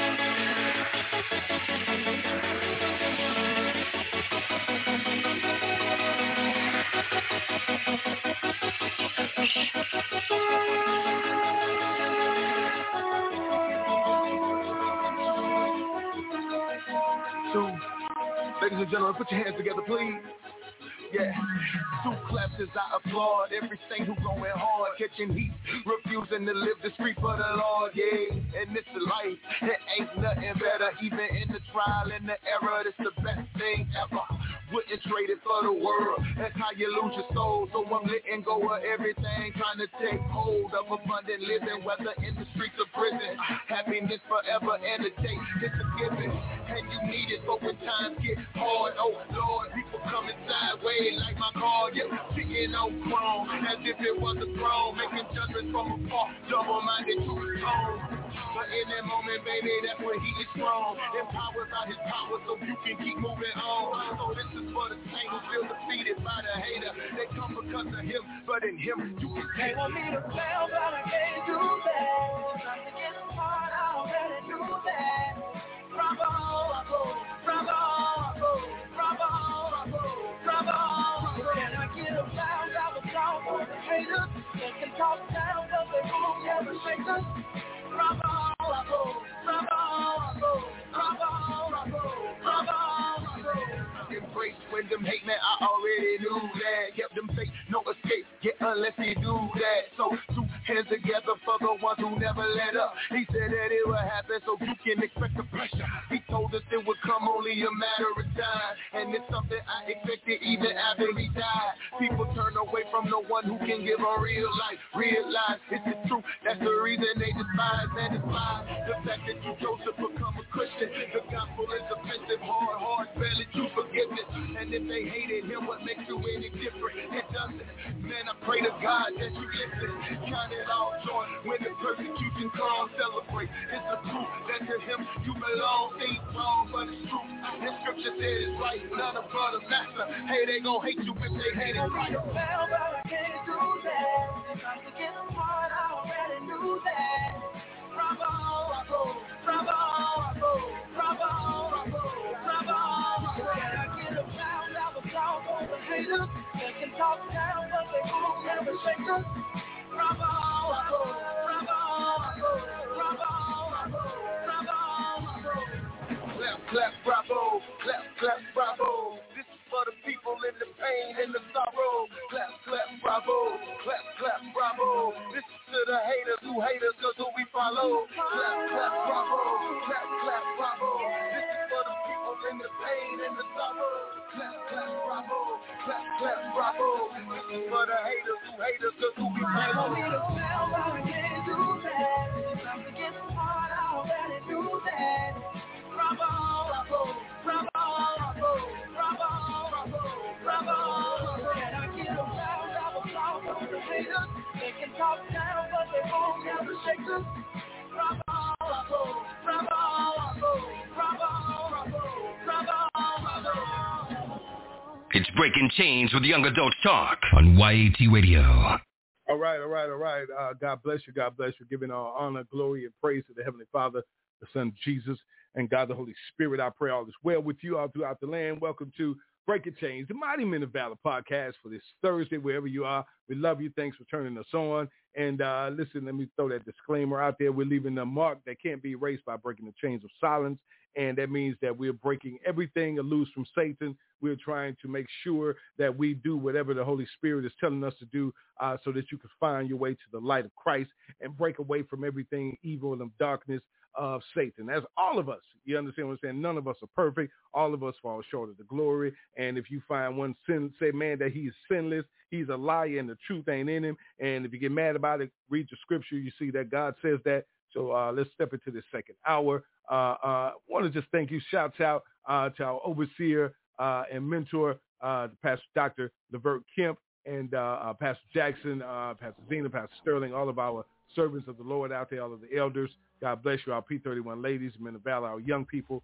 Ladies and gentlemen, put your hands together, please. Yeah, two claps as I applaud everything who going hard, catching heat, refusing to live the street for the Lord. Yeah, and this is life, it ain't nothing better. Even in the trial and the error, it's the best thing ever. Wouldn't trade it for the world. That's how you lose your soul. So I'm letting go of everything, trying to take hold of abundant living, whether in the streets or prison. Happiness forever and a day, it's a given, and you need it. But when times get hard, oh Lord, people coming sideways like my car, yeah, sitting on chrome, as if it was a throne, making judgments from afar, double-minded to his tone. But in that moment, baby, that's when he is strong. Empowered by his power so you can keep moving on. So this is for the saint who feel defeated by the hater. They come because of him, but in him you can They want me to fail, but I can't do that. Trying to get apart, I already knew that. Bravo, I go, Embrace when them hate man, I already knew that. Kept them safe, no escape, yeah, unless he do that. So two hands together for the ones who never let up. He said that it would happen, so you can expect the pressure. He told us it would come only a matter of time, and it's something I expected even after he died. People turn away from the one who can give a real life, realize it's the truth. That's the reason they despise and despise the fact that you chose to become a Christian. The gospel is offensive, hard, hard, barely true forgiveness. And if they hated him, what makes you any different? It doesn't. Man, I pray to God that you listen. Count it all joy when the persecution comes. Celebrate. It's the truth that to him you belong. Ain't wrong, but it's true. The scripture said it's right. None of but a master. Hey, they gon' hate you if they hate it right. I can't do that. Trying to get apart, I already knew that. Bravo, I go, bravo, bravo, Bravo, Clap, clap, bravo. Clap, clap, bravo. This is for the people in the pain and the sorrow. Clap, clap, bravo. Clap, clap, bravo. This is to the haters who hate who we follow. Clap, clap, bravo. Clap, clap, bravo. This is for the in the pain and the sorrow. Clap, clap, bravo. Clap, clap, bravo. This is for the haters who hate us cause who we want me to fail, but I can't do that. Trying to get apart, I already knew that. Bravo, go, bravo, I go, bravo, bravo, Can I get around? I was lost on the haters. They can talk down, but they won't never shake us. Bravo, go, bravo, bravo, It's Breaking Chains with Young Adult Talk on YAT Radio. All right, all right, all right. Uh, God bless you. God bless you. Giving all honor, glory, and praise to the Heavenly Father, the Son Jesus, and God the Holy Spirit. I pray all is well with you all throughout the land. Welcome to Breaking Chains, the Mighty Men of Valor podcast for this Thursday, wherever you are. We love you. Thanks for turning us on. And uh, listen, let me throw that disclaimer out there. We're leaving a mark that can't be erased by breaking the chains of silence. And that means that we're breaking everything loose from Satan. We're trying to make sure that we do whatever the Holy Spirit is telling us to do uh, so that you can find your way to the light of Christ and break away from everything evil and the darkness of Satan. As all of us, you understand what I'm saying? None of us are perfect. All of us fall short of the glory. And if you find one sin, say, man, that he's sinless, he's a liar and the truth ain't in him. And if you get mad about it, read the scripture. You see that God says that. So uh, let's step into the second hour. Uh, uh, want to just thank you. Shouts out uh, to our overseer uh, and mentor, uh, Pastor Dr. Levert Kemp and uh, Pastor Jackson, Pastor Zena, Pastor Sterling, all of our servants of the Lord out there, all of the elders. God bless you, our P31 ladies, men of valor, our young people.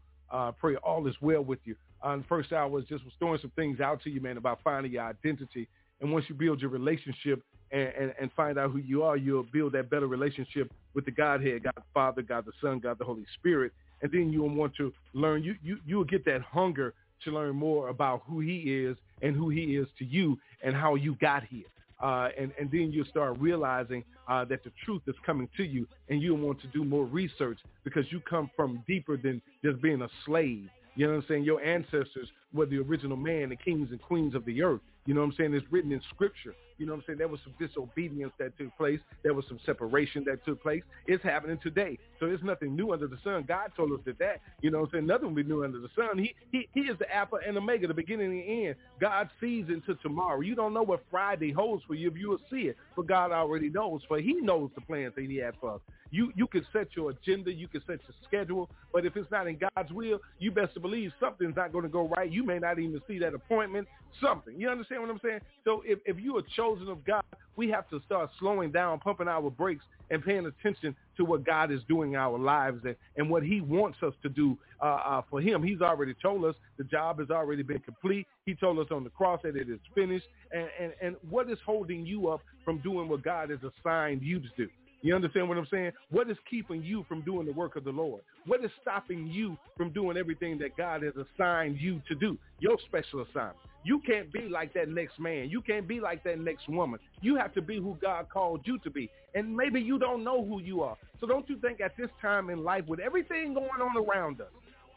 Pray all is well with you. Uh, the first hour was just was throwing some things out to you, man, about finding your identity. And once you build your relationship and, and, and find out who you are, you'll build that better relationship with the Godhead, God the Father, God the Son, God the Holy Spirit. And then you'll want to learn, you, you, you'll get that hunger to learn more about who he is and who he is to you and how you got here. Uh, and, and then you'll start realizing uh, that the truth is coming to you and you'll want to do more research because you come from deeper than just being a slave. You know what I'm saying? Your ancestors were the original man, the kings and queens of the earth. You know what I'm saying? It's written in scripture. You know what I'm saying? There was some disobedience that took place. There was some separation that took place. It's happening today. So there's nothing new under the sun. God told us that that, you know what I'm saying? Nothing will be new under the sun. He, he, he is the Alpha and Omega, the beginning and the end. God sees into tomorrow. You don't know what Friday holds for you if you will see it, but God already knows, for he knows the plans that he had for us. You, you can set your agenda. You can set your schedule, but if it's not in God's will, you best believe something's not going to go right. You may not even see that appointment, something. You understand what I'm saying? So if, if you are chosen of God, we have to start slowing down, pumping our brakes, and paying attention to what God is doing in our lives and, and what he wants us to do uh, uh, for him. He's already told us the job has already been complete. He told us on the cross that it is finished. And, and, and what is holding you up from doing what God has assigned you to do? You understand what I'm saying? What is keeping you from doing the work of the Lord? What is stopping you from doing everything that God has assigned you to do? Your special assignment. You can't be like that next man. You can't be like that next woman. You have to be who God called you to be. And maybe you don't know who you are. So don't you think at this time in life with everything going on around us,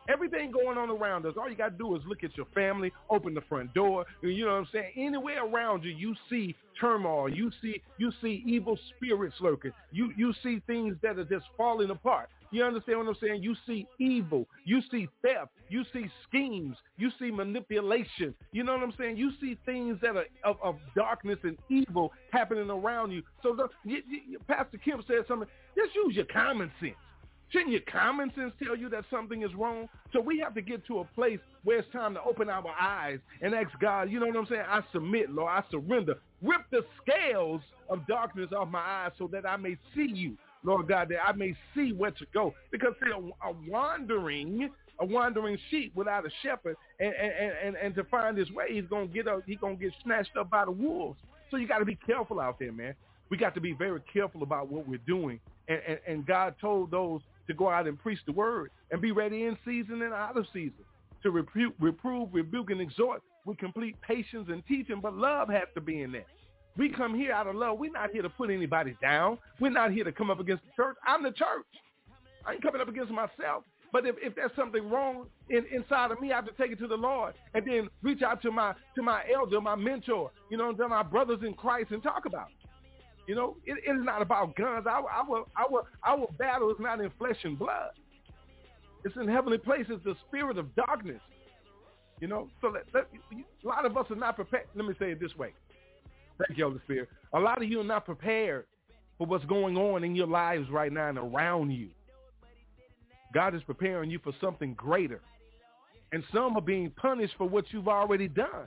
everything going on around us, all you got to do is look at your family, open the front door. You know what I'm saying? Anywhere around you, you see turmoil. You see you see evil spirits lurking. You you see things that are just falling apart. You understand what I'm saying? You see evil. You see theft. You see schemes. You see manipulation. You know what I'm saying? You see things that are of, of darkness and evil happening around you. So the, you, you, Pastor Kim said something. Just use your common sense. Shouldn't your common sense tell you that something is wrong? So we have to get to a place where it's time to open our eyes and ask God, you know what I'm saying? I submit, Lord. I surrender. Rip the scales of darkness off my eyes so that I may see you. Lord God, that I may see where to go. Because see, a, a wandering, a wandering sheep without a shepherd, and and, and, and to find his way, he's gonna get up, he's gonna get snatched up by the wolves. So you got to be careful out there, man. We got to be very careful about what we're doing. And, and, and God told those to go out and preach the word and be ready in season and out of season to reprove, reprove, rebuke, and exhort with complete patience and teaching. But love has to be in there. We come here out of love. We're not here to put anybody down. We're not here to come up against the church. I'm the church. I ain't coming up against myself. But if, if there's something wrong in, inside of me, I have to take it to the Lord and then reach out to my to my elder, my mentor, you know, to my brothers in Christ and talk about it. You know, it, it is not about guns. Our, our, our, our battle is not in flesh and blood. It's in heavenly places, the spirit of darkness. You know, so let, let, a lot of us are not prepared. Let me say it this way. Thank you, Holy Spirit. A lot of you are not prepared for what's going on in your lives right now and around you. God is preparing you for something greater. And some are being punished for what you've already done.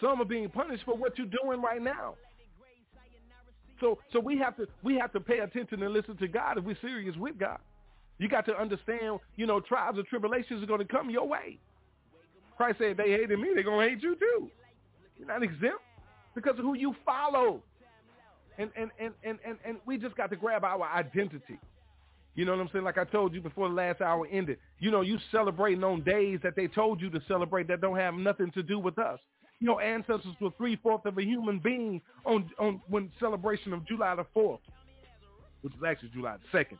Some are being punished for what you're doing right now. So so we have to we have to pay attention and listen to God if we're serious with God. You got to understand, you know, trials and tribulations are going to come your way. Christ said they hated me, they're going to hate you too. You're not exempt because of who you follow. And, and, and, and, and, and we just got to grab our identity. You know what I'm saying? Like I told you before the last hour ended. You know, you celebrating on days that they told you to celebrate that don't have nothing to do with us. Your ancestors were three fourths of a human being on on when celebration of July the fourth, which is actually July the second.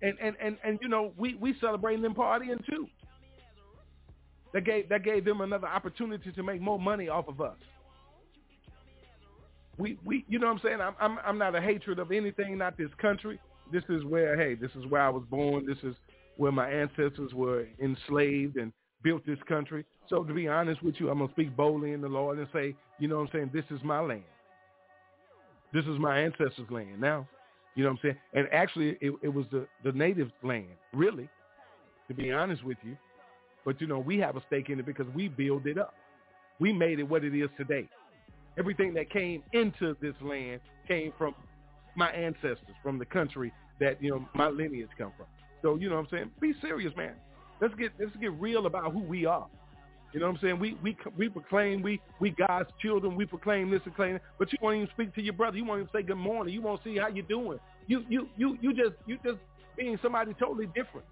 And and and and you know, we we celebrating them partying too. That gave that gave them another opportunity to make more money off of us. We we you know what I'm saying? I'm I'm I'm not a hatred of anything, not this country. This is where hey, this is where I was born. This is where my ancestors were enslaved and built this country. So to be honest with you, I'm gonna speak boldly in the Lord and say, you know what I'm saying, this is my land. This is my ancestors' land now. You know what I'm saying? And actually it, it was the, the native land, really, to be honest with you. But you know, we have a stake in it because we built it up. We made it what it is today. Everything that came into this land came from my ancestors, from the country that, you know, my lineage come from. So, you know what I'm saying? Be serious, man. Let's get let's get real about who we are. You know what I'm saying? We we we proclaim we we God's children. We proclaim this and claim, but you won't even speak to your brother. You won't even say good morning. You won't see how you're doing. You you you you just you just being somebody totally different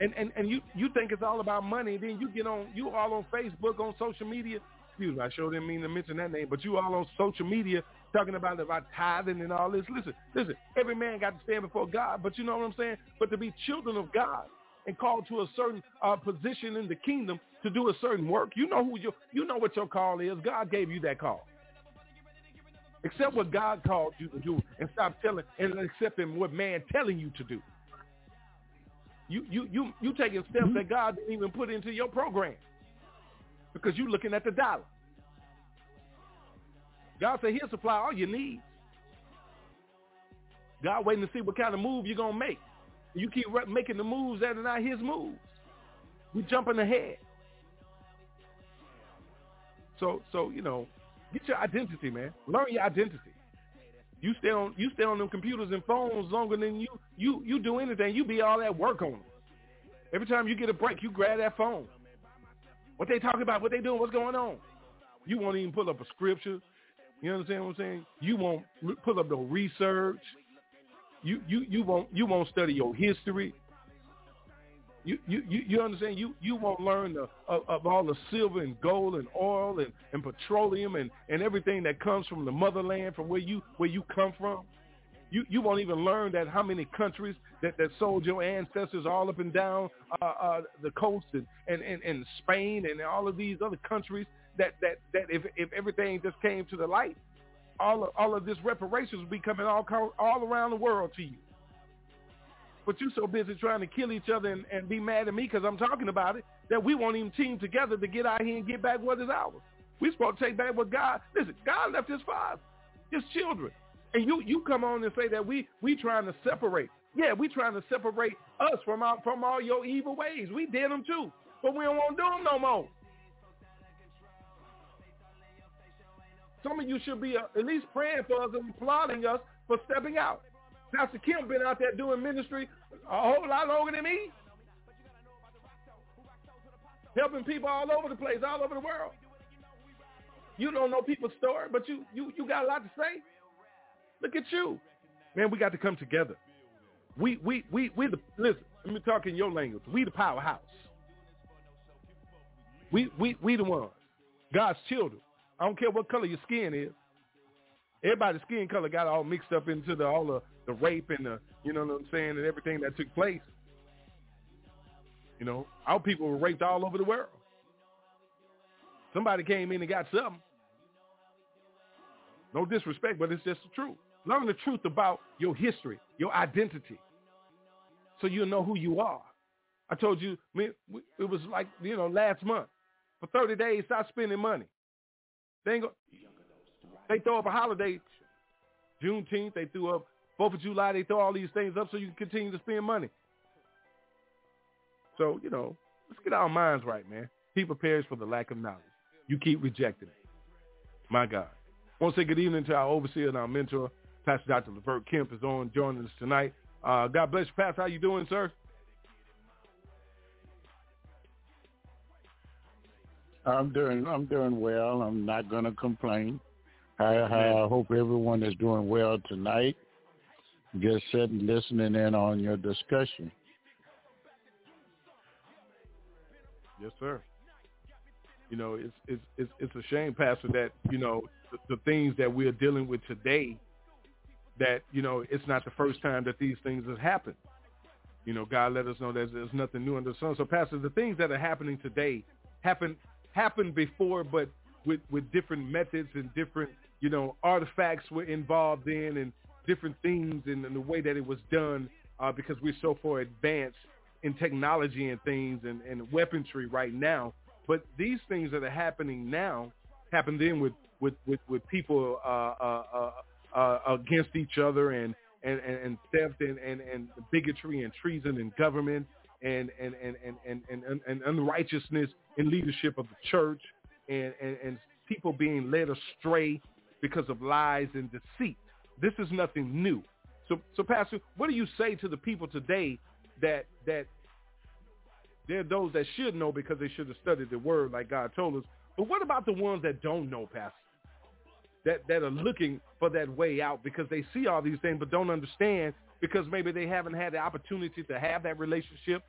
and and and you you think it's all about money, then you get on you all on Facebook on social media. Excuse me, I sure didn't mean to mention that name, but you all on social media talking about about tithing and all this. Listen, listen, every man got to stand before God, but you know what I'm saying. But to be children of God and called to a certain uh, position in the kingdom to do a certain work, you know who you you know what your call is. God gave you that call. Accept what God called you to do, and stop telling and accepting what man telling you to do. You you you you taking steps mm-hmm. that God didn't even put into your program because you're looking at the dollar. God said He'll supply all your needs. God waiting to see what kind of move you're gonna make. You keep making the moves that are not His moves. We jumping ahead. So so you know, get your identity, man. Learn your identity. You stay on you stay on them computers and phones longer than you you you do anything. You be all at work on them. Every time you get a break, you grab that phone. What they talking about? What they doing? What's going on? You won't even pull up a scripture. You understand what I'm saying? You won't pull up no research. You you you won't you won't study your history. You you you, understand? You you won't learn the, of, of all the silver and gold and oil and, and petroleum and, and everything that comes from the motherland, from where you where you come from. You you won't even learn that how many countries that, that sold your ancestors all up and down uh, uh, the coast and, and, and, and Spain and all of these other countries that, that, that if if everything just came to the light, all of, all of this reparations would be coming all all around the world to you. But you're so busy trying to kill each other and, and be mad at me because I'm talking about it that we won't even team together to get out here and get back what is ours. We're supposed to take back what God, listen, God left his father, his children. And you, you come on and say that we, we trying to separate. Yeah, we trying to separate us from our, from all your evil ways. We did them too, but we don't want to do them no more. Some of you should be uh, at least praying for us and applauding us for stepping out. Pastor Kim been out there doing ministry a whole lot longer than me. Helping people all over the place, all over the world. You don't know people's story, but you you you got a lot to say. Look at you. Man, we got to come together. We we we we the listen, let me talk in your language. We the powerhouse. We we we the ones. God's children. I don't care what color your skin is. Everybody's skin color got all mixed up into the all the, the rape and the you know what I'm saying and everything that took place. You know, our people were raped all over the world. Somebody came in and got something. No disrespect, but it's just the truth. Learn the truth about your history, your identity, so you'll know who you are. I told you, it was like, you know, last month. For 30 days, stop spending money. They, go, they throw up a holiday, Juneteenth, they threw up 4th of July, they throw all these things up so you can continue to spend money. So, you know, let's get our minds right, man. People perish for the lack of knowledge. You keep rejecting it. My God. I want to say good evening to our overseer and our mentor, Pastor Dr. Levert Kemp is on joining us tonight. Uh, God bless you, Pastor. How you doing, sir? I'm doing I'm doing well. I'm not going to complain. I, I hope everyone is doing well tonight. Just sitting listening in on your discussion. Yes, sir. You know, it's it's it's, it's a shame, Pastor, that you know the, the things that we're dealing with today. That you know, it's not the first time that these things have happened. You know, God let us know that there's nothing new under the sun. So, Pastor, the things that are happening today happened happened before, but with with different methods and different you know artifacts were involved in and different things and, and the way that it was done uh, because we're so far advanced in technology and things and, and weaponry right now. But these things that are happening now happen then with with with, with people uh, uh, uh, uh, against each other and and, and, and theft and, and, and bigotry and treason and government and and, and, and, and, and, and unrighteousness in leadership of the church and, and, and people being led astray because of lies and deceit. This is nothing new. So, so Pastor, what do you say to the people today that that there are those that should know because they should have studied the word like God told us. But what about the ones that don't know, Pastor? That that are looking for that way out because they see all these things but don't understand because maybe they haven't had the opportunity to have that relationship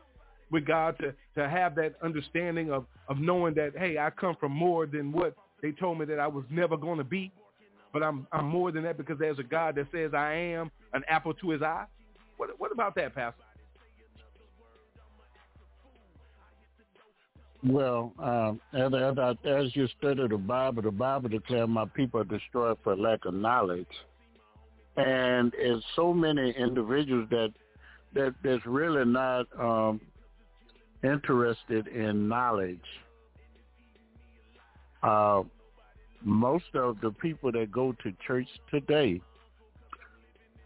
with God to, to have that understanding of, of knowing that, hey, I come from more than what they told me that I was never going to be. But I'm I'm more than that because there's a God that says I am an apple to his eye. What what about that, Pastor? Well, um, as, as, as you study the Bible, the Bible declares my people are destroyed for lack of knowledge. And it's so many individuals that that that's really not um, interested in knowledge. Uh, most of the people that go to church today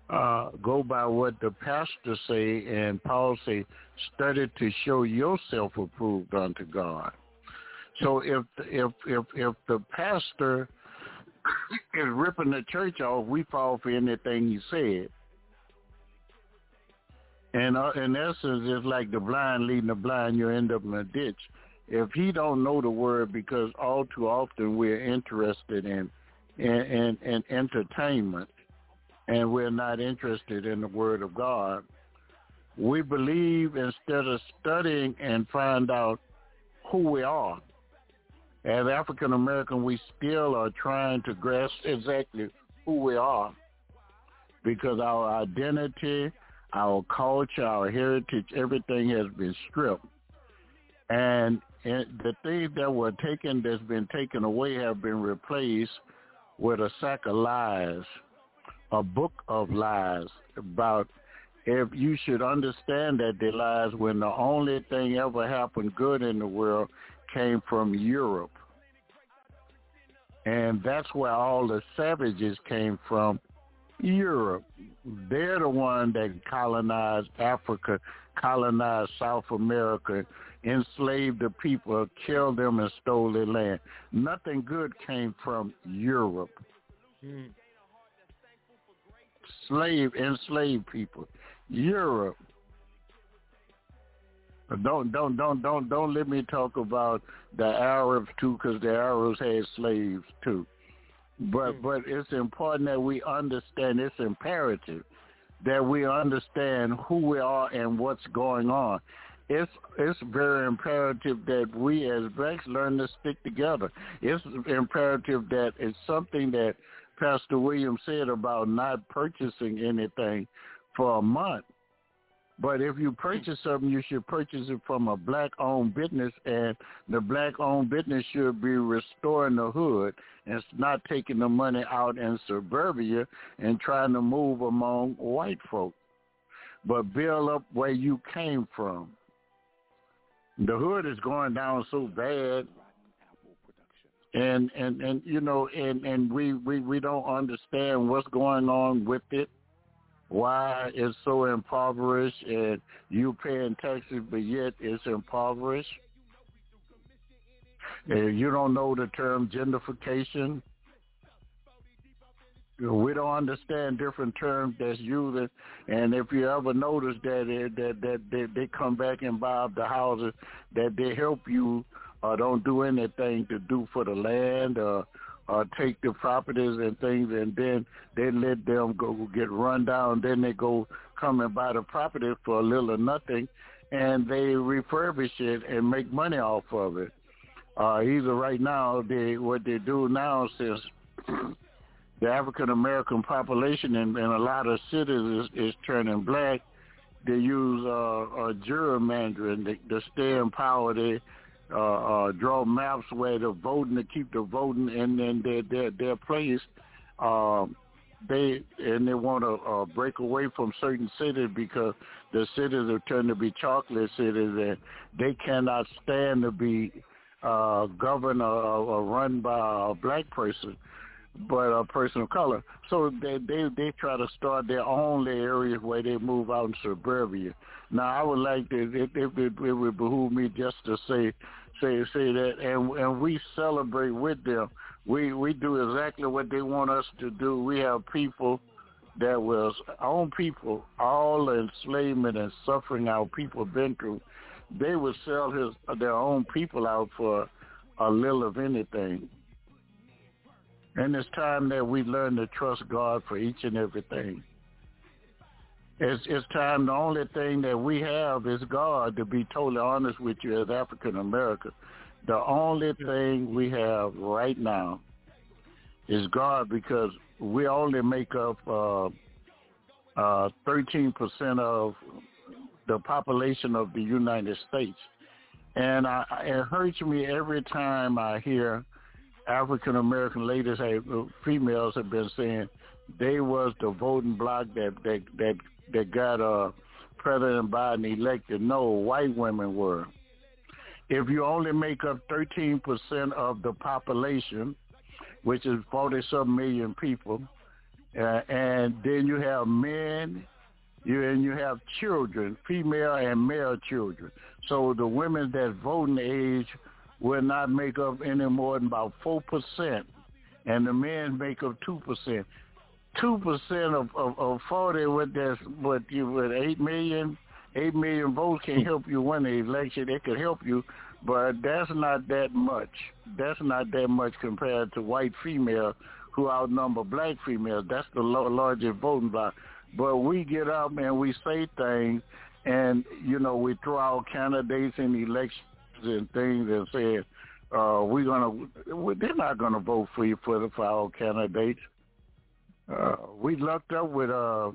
uh, go by what the pastor say, and Paul say, study to show yourself approved unto God. So if if if if the pastor is ripping the church off, we fall for anything he said. And uh, in essence, it's like the blind leading the blind. You end up in a ditch. If he don't know the word, because all too often we're interested in in, in, in entertainment and we're not interested in the Word of God. We believe instead of studying and find out who we are. As African American, we still are trying to grasp exactly who we are because our identity, our culture, our heritage, everything has been stripped. And the things that were taken, that's been taken away, have been replaced with a sack of lies a book of lies about if you should understand that they lies when the only thing ever happened good in the world came from Europe. And that's where all the savages came from, Europe. They're the one that colonized Africa, colonized South America, enslaved the people, killed them, and stole their land. Nothing good came from Europe. Mm slave enslaved people. Europe. Don't don't don't don't don't let me talk about the Arabs too, because the Arabs had slaves too. But mm. but it's important that we understand. It's imperative that we understand who we are and what's going on. It's it's very imperative that we as blacks learn to stick together. It's imperative that it's something that Pastor Williams said about not purchasing anything for a month. But if you purchase something, you should purchase it from a black-owned business, and the black-owned business should be restoring the hood and not taking the money out in suburbia and trying to move among white folk. But build up where you came from. The hood is going down so bad and and and you know and and we we we don't understand what's going on with it. Why it's so impoverished and you paying taxes but yet it's impoverished. And you don't know the term gentrification. We don't understand different terms that's used, and if you ever notice that that that they, they come back and buy up the houses, that they help you or don't do anything to do for the land or uh, take the properties and things, and then they let them go get run down. Then they go come and buy the property for a little or nothing, and they refurbish it and make money off of it. Uh, either right now, they what they do now since the African American population in, in a lot of cities is, is turning black. They use uh, uh, gerrymandering to, to stay in power. They uh, uh, draw maps where the voting to keep the voting in, in their their their place. Um, they and they want to uh, break away from certain cities because the cities are turned to be chocolate cities and they cannot stand to be uh, governed or, or run by a black person but uh, a person of color. So they they they try to start their own areas where they move out in suburbia. Now I would like to it, it, it, it would behoove me just to say say say that and and we celebrate with them. We we do exactly what they want us to do. We have people that was own people, all the enslavement and suffering our people been through. They would sell his their own people out for a little of anything. And it's time that we learn to trust God for each and everything. It's, it's time the only thing that we have is God, to be totally honest with you as African American. The only thing we have right now is God because we only make up uh, uh, 13% of the population of the United States. And I, it hurts me every time I hear African American ladies, have, females have been saying they was the voting bloc that that that that got uh, President Biden elected. No, white women were. If you only make up 13% of the population, which is 40-some million people, uh, and then you have men, you and you have children, female and male children. So the women that voting age will not make up any more than about 4%, and the men make up 2%. 2% of, of, of 40 with this, with you with 8 million, 8 million votes can help you win the election. It could help you, but that's not that much. That's not that much compared to white females who outnumber black females. That's the largest voting bloc. But we get up and we say things, and you know we throw out candidates in elections and things and said, uh, we're gonna, they're not gonna vote for you for the for our candidates. Uh, we lucked up with uh,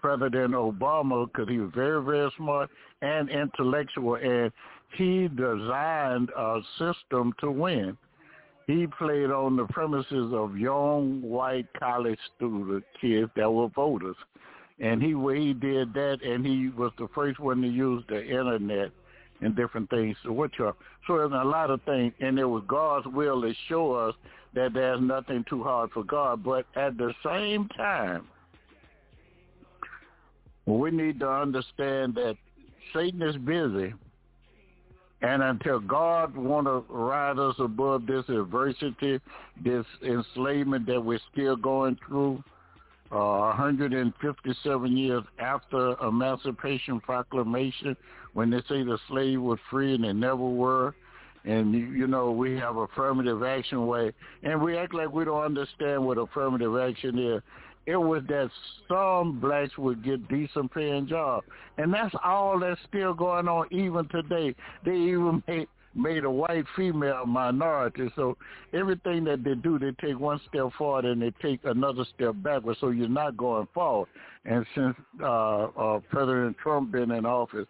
President Obama because he was very, very smart and intellectual, and he designed a system to win. He played on the premises of young white college student kids that were voters, and he he did that, and he was the first one to use the internet and different things. So what you so there's a lot of things, and it was God's will to show us that there's nothing too hard for God. But at the same time, we need to understand that Satan is busy, and until God want to rise us above this adversity, this enslavement that we're still going through, uh, 157 years after Emancipation Proclamation, when they say the slave was free and they never were, and you know we have affirmative action way, and we act like we don't understand what affirmative action is. It was that some blacks would get decent paying jobs, and that's all that's still going on even today. They even made made a white female minority. So everything that they do, they take one step forward and they take another step backward. So you're not going forward. And since uh, uh, President Trump been in office,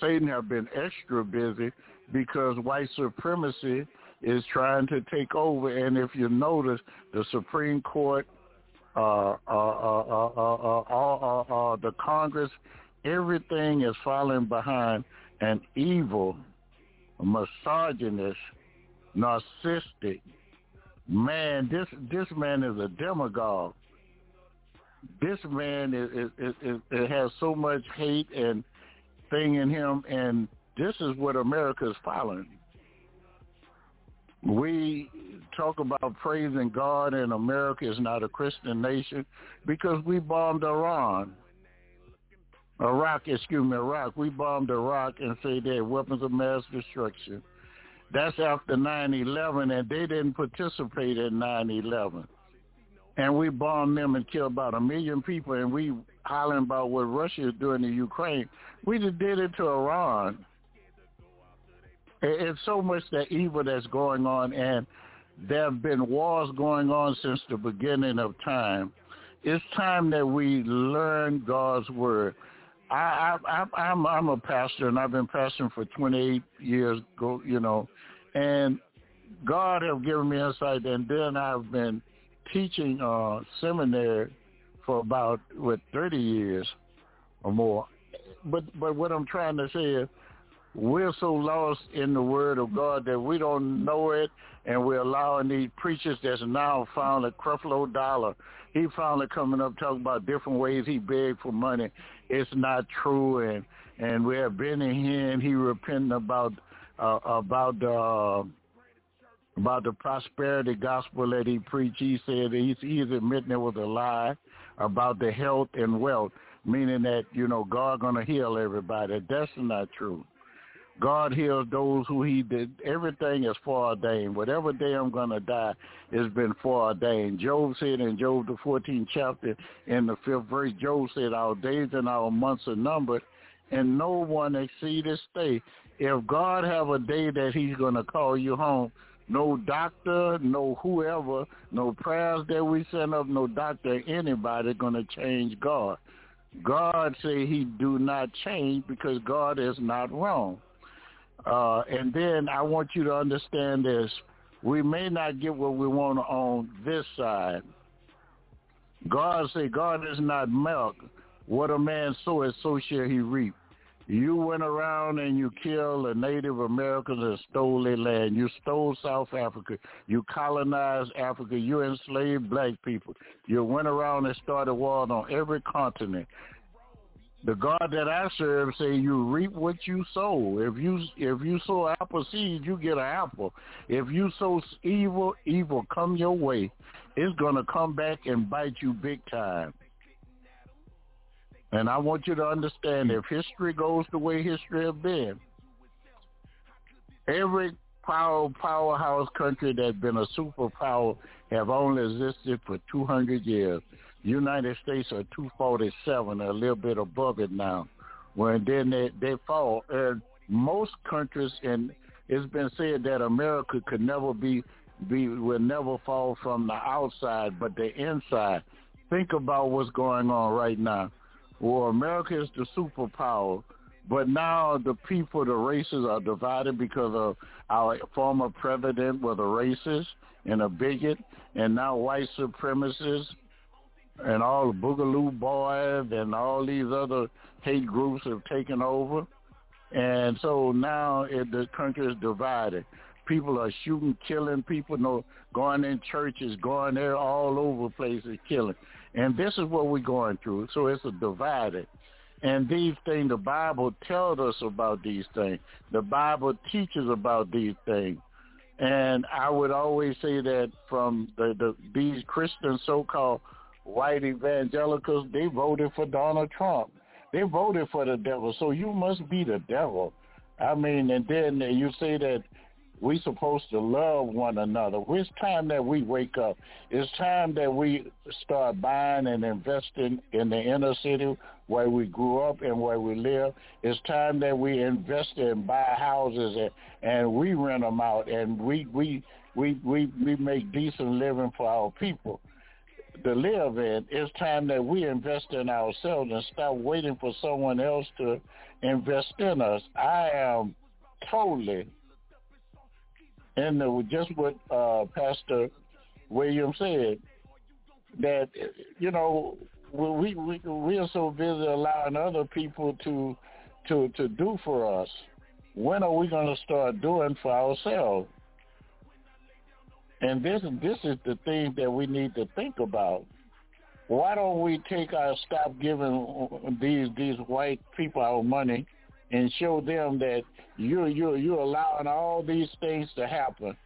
Satan have been extra busy because white supremacy is trying to take over. And if you notice, the Supreme Court, uh, uh, uh, uh, uh, the Congress, everything is falling behind an evil misogynist, narcissistic. Man, this this man is a demagogue. This man is, is, is, is, has so much hate and thing in him, and this is what America is following. We talk about praising God, and America is not a Christian nation because we bombed Iran. Iraq, excuse me, Iraq. We bombed Iraq and say they had weapons of mass destruction. That's after 9/11, and they didn't participate in 9/11. And we bombed them and killed about a million people, and we hollering about what Russia is doing to Ukraine. We just did it to Iran. It's so much that evil that's going on, and there have been wars going on since the beginning of time. It's time that we learn God's word. I, I, I I'm I'm a pastor, and I've been pastoring for 28 years. Go, you know, and God have given me insight, and then I've been teaching uh, seminary for about what 30 years or more. But but what I'm trying to say is we're so lost in the word of God that we don't know it and we're allowing these preachers that's now found a Creflo Dollar. He finally coming up talking about different ways he begged for money. It's not true and and we have Benny Hinn, he repenting about uh, about uh about the prosperity gospel that he preached. He said he's, he's admitting it was a lie about the health and wealth, meaning that, you know, God to heal everybody. That's not true. God heals those who he did. Everything is foreordained. Whatever day I'm going to die has been foreordained. Job said in Job the 14th chapter in the fifth verse, Job said, our days and our months are numbered and no one exceed his stay. If God have a day that he's going to call you home, no doctor, no whoever, no prayers that we send up, no doctor, anybody going to change God. God say he do not change because God is not wrong. Uh, and then I want you to understand this. We may not get what we want on this side. God say God is not milk. What a man soweth, so shall he reap. You went around and you killed the Native Americans and stole their land. You stole South Africa. You colonized Africa. You enslaved black people. You went around and started wars on every continent. The God that I serve say you reap what you sow. If you if you sow apple seed, you get an apple. If you sow evil, evil come your way. It's gonna come back and bite you big time. And I want you to understand if history goes the way history has been, every power powerhouse country that's been a superpower have only existed for 200 years. United States are 247, a little bit above it now. When then they, they fall. And most countries, and it's been said that America could never be, be will never fall from the outside, but the inside. Think about what's going on right now. Well, America is the superpower, but now the people, the races are divided because of our former president was a racist and a bigot, and now white supremacists and all the Boogaloo Boys and all these other hate groups have taken over. And so now it, the country is divided. People are shooting, killing people, no, going in churches, going there all over places, killing. And this is what we're going through. So it's a divided. And these things, the Bible tells us about these things. The Bible teaches about these things. And I would always say that from the, the these Christian so-called white evangelicals, they voted for Donald Trump. They voted for the devil. So you must be the devil. I mean, and then you say that we supposed to love one another. It's time that we wake up. It's time that we start buying and investing in the inner city where we grew up and where we live. It's time that we invest and buy houses and, and we rent them out and we we we we we make decent living for our people to live in. It's time that we invest in ourselves and stop waiting for someone else to invest in us. I am totally and uh, just what uh, Pastor William said, that you know we we we are so busy allowing other people to to to do for us. When are we going to start doing for ourselves? And this this is the thing that we need to think about. Why don't we take our stop giving these these white people our money and show them that you're you're you're allowing all these things to happen.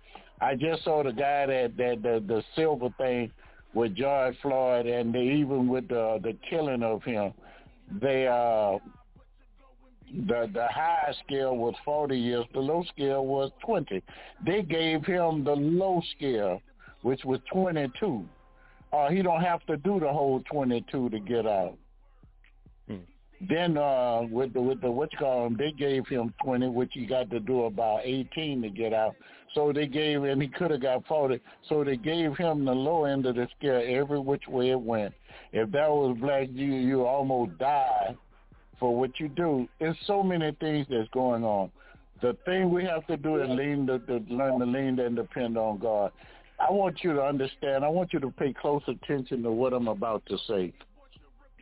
I just saw the guy that that the, the silver thing with George Floyd, and they, even with the the killing of him, they uh the the high scale was 40 years. The low scale was 20. They gave him the low scale, which was 22. Uh, he don't have to do the whole 22 to get out. Hmm. Then uh, with the with the what you call him, they gave him 20, which he got to do about 18 to get out. So they gave, and he could have got 40. So they gave him the low end of the scale every which way it went. If that was black, you you almost die for what you do. There's so many things that's going on. The thing we have to do is lean to, to learn to lean and depend on God. I want you to understand. I want you to pay close attention to what I'm about to say.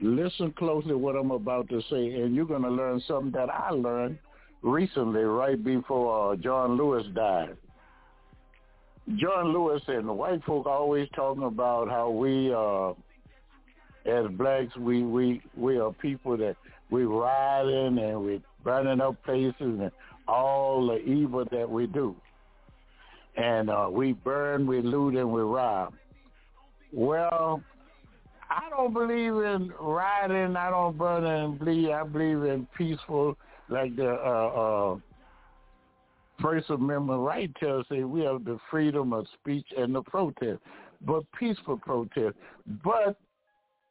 Listen closely to what I'm about to say, and you're going to learn something that I learned recently, right before uh, John Lewis died. John Lewis and the white folk always talking about how we, uh, as blacks, we we we are people that we riding and we burning up places and all the evil that we do and uh, we burn, we loot, and we rob. Well, I don't believe in rioting. I don't burn and bleed. I believe in peaceful, like the uh, uh, First Amendment right tells us we have the freedom of speech and the protest, but peaceful protest. But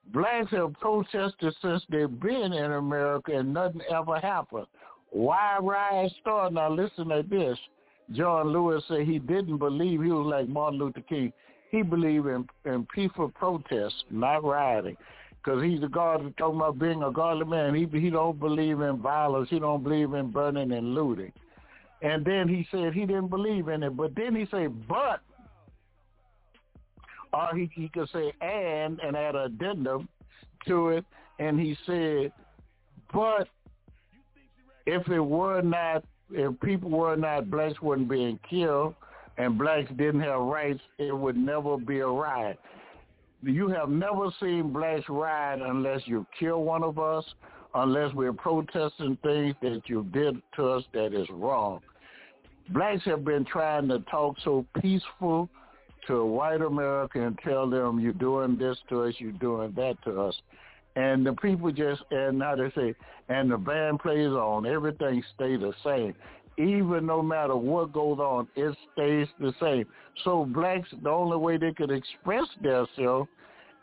blacks have protested since they've been in America and nothing ever happened. Why riots start? Now listen to this. John Lewis said he didn't believe he was like Martin Luther King. He believed in, in peaceful protest, not rioting. Because he's a God talking about being a godly man. He he don't believe in violence. He don't believe in burning and looting. And then he said he didn't believe in it. But then he said, but, or he, he could say and and add an addendum to it. And he said, but if it were not if people were not blacks be being killed and blacks didn't have rights, it would never be a riot. You have never seen blacks riot unless you kill one of us, unless we're protesting things that you did to us that is wrong. Blacks have been trying to talk so peaceful to a white America and tell them you're doing this to us, you're doing that to us. And the people just and now they say and the band plays on everything stay the same. Even no matter what goes on it stays the same. So blacks the only way they could express themselves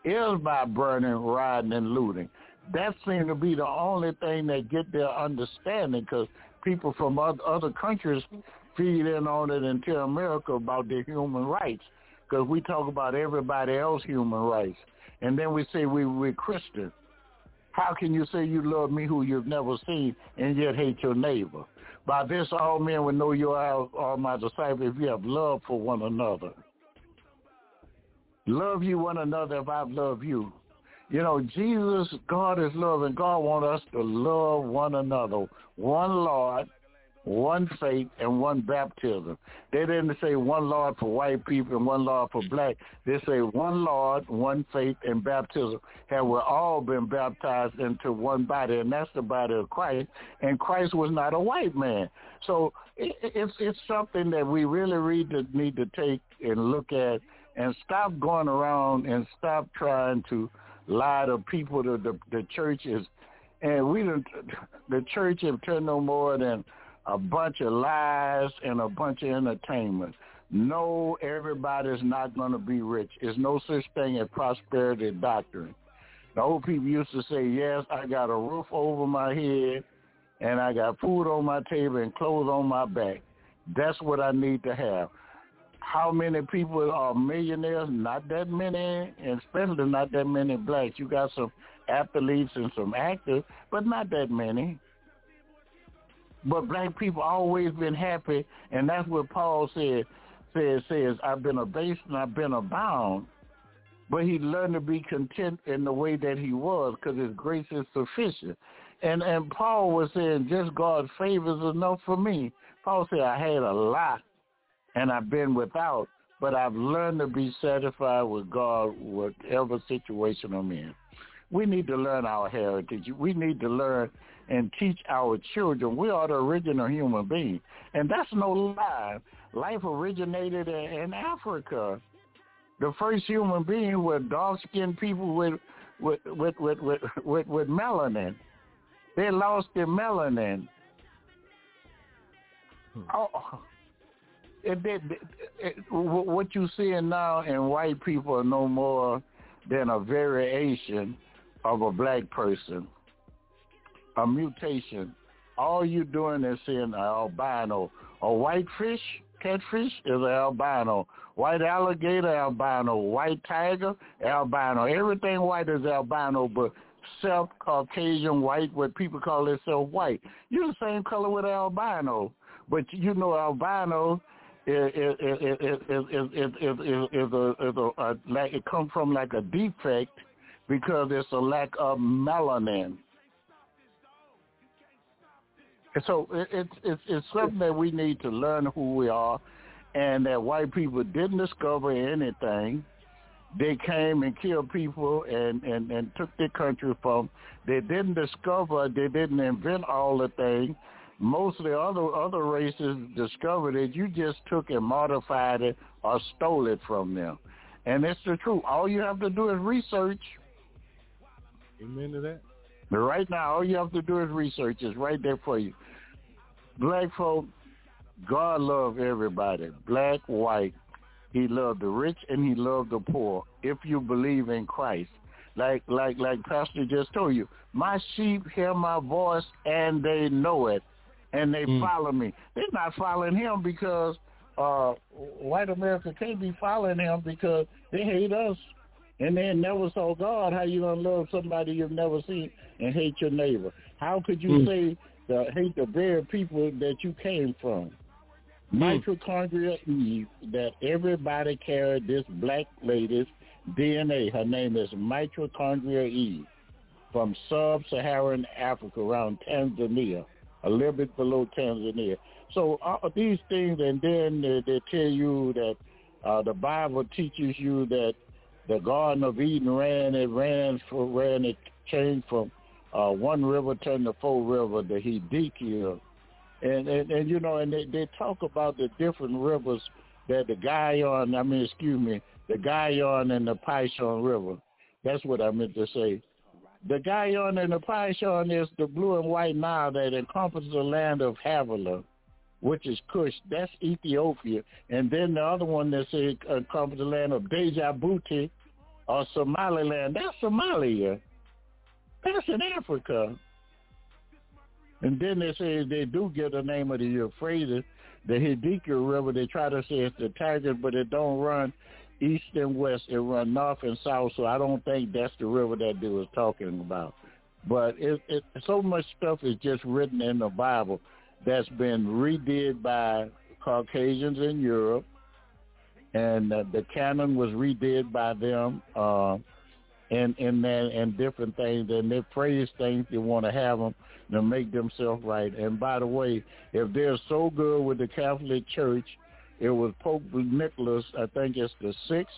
is by burning rioting and looting. That seemed to be the only thing that get their understanding because people from other countries feed in on it and tell america about their human rights because we talk about everybody else human rights and then we say we, we're Christian. How can you say you love me who you've never seen and yet hate your neighbor? By this all men will know you are, my disciples if you have love for one another. Love you one another if I love you. You know, Jesus, God is love, and God wants us to love one another. One Lord, one faith, and one baptism. They didn't say one Lord for white people and one Lord for black. They say one Lord, one faith, and baptism. Have we all been baptized into one body, and that's the body of Christ. And Christ was not a white man. So it's it's something that we really need to, take and look at and stop going around and stop trying to lie to people to the, the churches. And we the church have turned no more than a bunch of lies and a bunch of entertainment. No, everybody's not going to be rich. There's no such thing as prosperity doctrine. The old people used to say, yes, I got a roof over my head and I got food on my table and clothes on my back. That's what I need to have. How many people are millionaires? Not that many, and especially not that many blacks. You got some athletes and some actors, but not that many. But black people always been happy, and that's what Paul said. Says says I've been abased and I've been abound, but he learned to be content in the way that he was because his grace is sufficient. And and Paul was saying just God's favor is enough for me. Paul said I had a lot, and I've been without, but I've learned to be satisfied with God whatever situation I'm in. We need to learn our heritage. We need to learn and teach our children we are the original human being. And that's no lie. Life originated in Africa. The first human being were dark-skinned people with with with with with, with, with melanin. They lost their melanin. Hmm. Oh, it, it, it, what you seeing now in white people are no more than a variation of a black person, a mutation. All you're doing is seeing an albino. A white fish, catfish, is an albino. White alligator, albino. White tiger, albino. Everything white is albino, but self-Caucasian white, what people call themselves white. You're the same color with albino, but you know albino is a like it comes from like a defect because it's a lack of melanin. And so it, it's it's it's something that we need to learn who we are, and that white people didn't discover anything. They came and killed people and, and, and took their country from. They didn't discover. They didn't invent all the things most of the other other races discovered it. You just took and modified it or stole it from them, and it's the truth. All you have to do is research. Amen to that. But right now, all you have to do is research. It's right there for you. Black folk, God love everybody, black, white. He loved the rich and he loved the poor. If you believe in Christ, like like like Pastor just told you, my sheep hear my voice and they know it and they mm. follow me. They're not following him because uh white America can't be following him because they hate us. And they never saw God. How you gonna love somebody you've never seen and hate your neighbor? How could you mm. say the hate the very people that you came from? Mm. Mitochondria Eve that everybody carried this black lady's DNA. Her name is Mitochondria Eve from sub-Saharan Africa around Tanzania a little bit below Tanzania. So uh, these things, and then they, they tell you that uh, the Bible teaches you that the Garden of Eden ran it ran for ran it changed from uh, one river turned to four river, the Hiddekel, and, and and you know, and they they talk about the different rivers that the Guyana, I mean, excuse me, the Gihon and the Pishon River. That's what I meant to say. The Gihon and the Pishon is the blue and white Nile that encompasses the land of Havilah, which is Cush. That's Ethiopia. And then the other one that says encompasses the land of Djibouti or Somaliland. That's Somalia. That's in Africa. And then they say they do get the name of the Euphrates, the Hiddekel River. They try to say it's the Tigris, but it don't run east and west. It run north and south, so I don't think that's the river that they was talking about. But it, it so much stuff is just written in the Bible that's been redid by Caucasians in Europe, and uh, the canon was redid by them, uh, and and that and different things, and they phrase things they want to have them to make themselves right. And by the way, if they're so good with the Catholic Church it was Pope Nicholas, I think it's the sixth,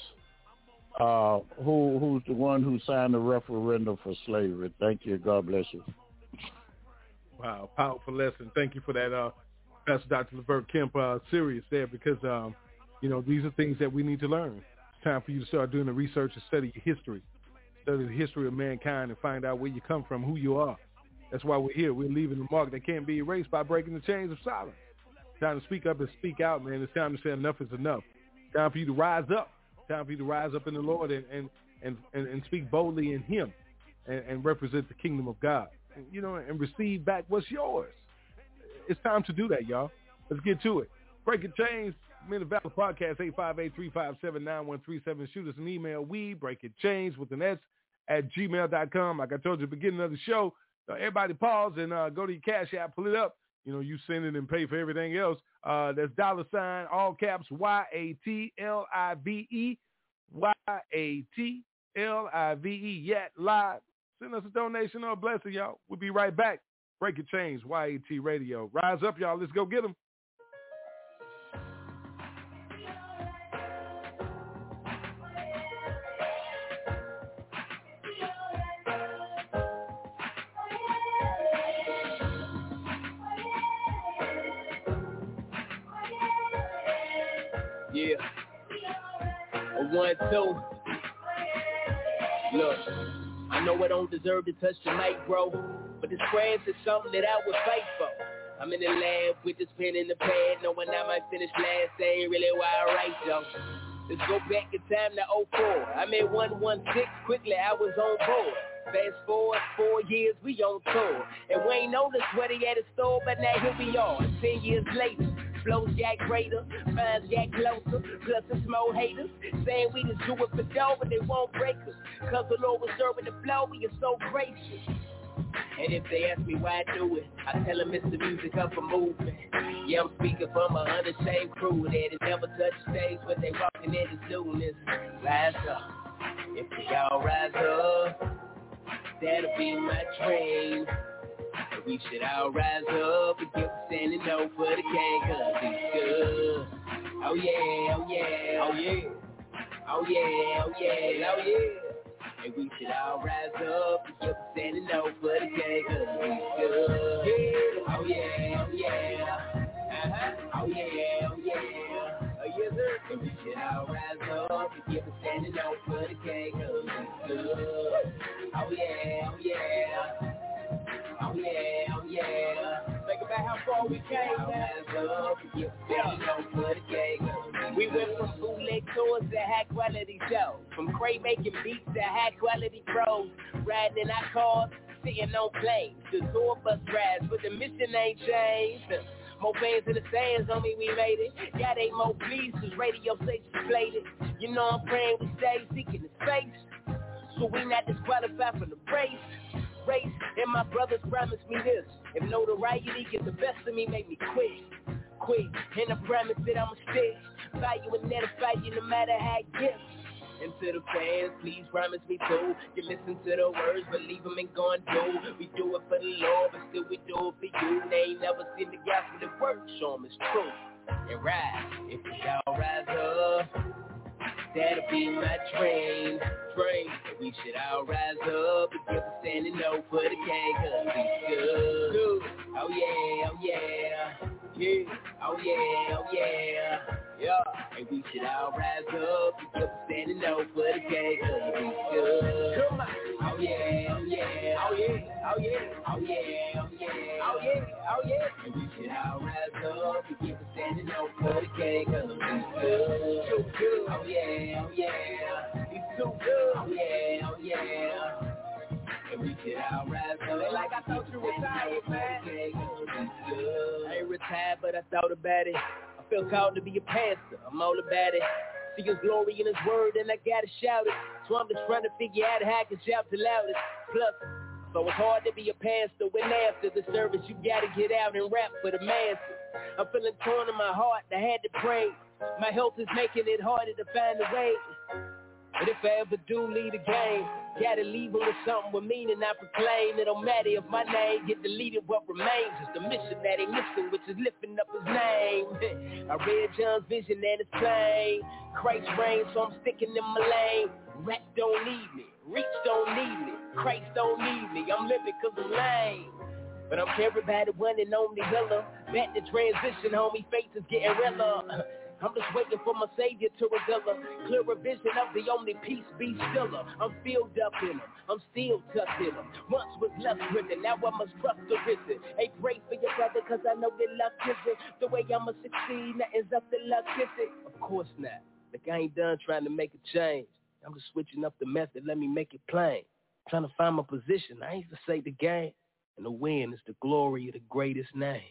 uh, who who's the one who signed the referendum for slavery. Thank you. God bless you. Wow, powerful lesson. Thank you for that, uh, Pastor Dr. Levert Kemp. Uh, serious there because um, you know these are things that we need to learn. It's time for you to start doing the research and study your history, study the history of mankind, and find out where you come from, who you are. That's why we're here. We're leaving a mark that can't be erased by breaking the chains of silence. Time to speak up and speak out, man. It's time to say enough is enough. Time for you to rise up. Time for you to rise up in the Lord and and and, and, and speak boldly in Him, and, and represent the kingdom of God. And, you know, and receive back what's yours. It's time to do that, y'all. Let's get to it. Breaking chains. Men of Valor Podcast, 858-357-9137. Shoot us an email. We break it chains with an S at gmail.com. Like I told you at the beginning of the show, uh, everybody pause and uh, go to your cash app, pull it up, you know, you send it and pay for everything else. Uh, that's dollar sign, all caps, Y-A-T-L-I-V-E, Y-A-T-L-I-V-E, YAT Live. Send us a donation or a blessing, y'all. We'll be right back. Break it change, YAT Radio. Rise up, y'all. Let's go get them. One, two. Look, I know I don't deserve to touch the mic, bro, but this craft is something that I would fight for. I'm in the lab with this pen in the pad, knowing I might finish last. That ain't really why I write, though. Let's go back in time to 04. I made 116 quickly, I was on board. Fast forward four years, we on tour. And we ain't noticed he had in store, but now here we are, ten years later. Flows got greater, minds got closer, plus some small haters saying we just do it for dough, but they won't break us. Cause the Lord was serving the flow, we are so gracious. And if they ask me why I do it, I tell them it's the music of a movement. Yeah, I'm speaking from a hundred shame crew that has never touched stage, but they walking in the this. Rise up. If we all rise up, that'll be my dream. We should all rise up and keep standing up for the gang, cause it's good. Oh yeah, oh yeah, oh yeah. Oh yeah, oh yeah, oh yeah. And we should all rise up and keep standing up for the gang, cause it's good. Yeah. Oh yeah, oh yeah. Uh-huh. Oh yeah, oh yeah. Oh yes sir. And we should all rise up and keep standing up for the gang, cause it's good. Oh yeah, oh yeah. Far we came, man. Yeah. We went from bootleg tours to high quality shows. From Cray making beats to high quality pros. Riding in our cars, sitting on planes. The tour bus rides, but the mission ain't changed. More fans in the stands, homie, we made it. Got eight more pleas, cause radio stations played it. You know I'm praying we stay seeking the space. So we not disqualified from the race race, and my brothers promised me this. If notoriety get the best of me, make me quit. Quit, and I promise that I'ma stick. Value and edify you no matter how it gets. And to the fans, please promise me too. You listen to the words, believe them and go and do. We do it for the Lord, but still we do it for you. They ain't never seen the gospel that work, show them it's true. And rise, if we all rise up. That'll be my train, train. We should all rise up and keep standing up for the gang, cause we good. good. Oh yeah, oh yeah, yeah. Oh yeah, oh yeah, yeah. And we should all rise up and keep standing up for the gang, cause we good. Come on. Oh yeah, oh yeah, oh yeah, oh yeah, oh yeah, oh yeah, oh yeah, oh yeah. We should all rise up and keep standing up for the gang, cause we good. Too good. Oh yeah, oh yeah. He's too good. Oh yeah, oh yeah. And we should all rise up. Like I thought you retired, man. I ain't retired, but I thought about it. I feel called to be a pastor. I'm all about it. See his glory in his word and I gotta shout it. So I'm just trying to figure out how I can shout the loudest. Plus, so it's hard to be a pastor when after the service you gotta get out and rap for the masses. I'm feeling torn in my heart, I had to pray. My health is making it harder to find a way. But if I ever do lead a game, gotta leave it with something with meaning I proclaim. It don't matter if my name get deleted, what remains is the mission that ain't missing, which is lifting up his name. I read John's vision and it's plain. Christ reigns, so I'm sticking in my lane. Rap don't need me, reach don't need me, Christ don't need me. I'm living cause I'm lame. But I'm the one and only healer. Back to transition, homie, faith is getting realer. I'm just waiting for my savior to reveal a clearer vision of the only peace be stiller. I'm filled up in him. I'm still in him. Once was left driven, now I must trust the risen. Hey, pray for your brother, cause I know that luck isn't the way I'ma succeed. Nothing's up to luck, is? Of course not. Like I ain't done trying to make a change. I'm just switching up the method. Let me make it plain. trying to find my position. I ain't to say the game. And the win is the glory of the greatest name.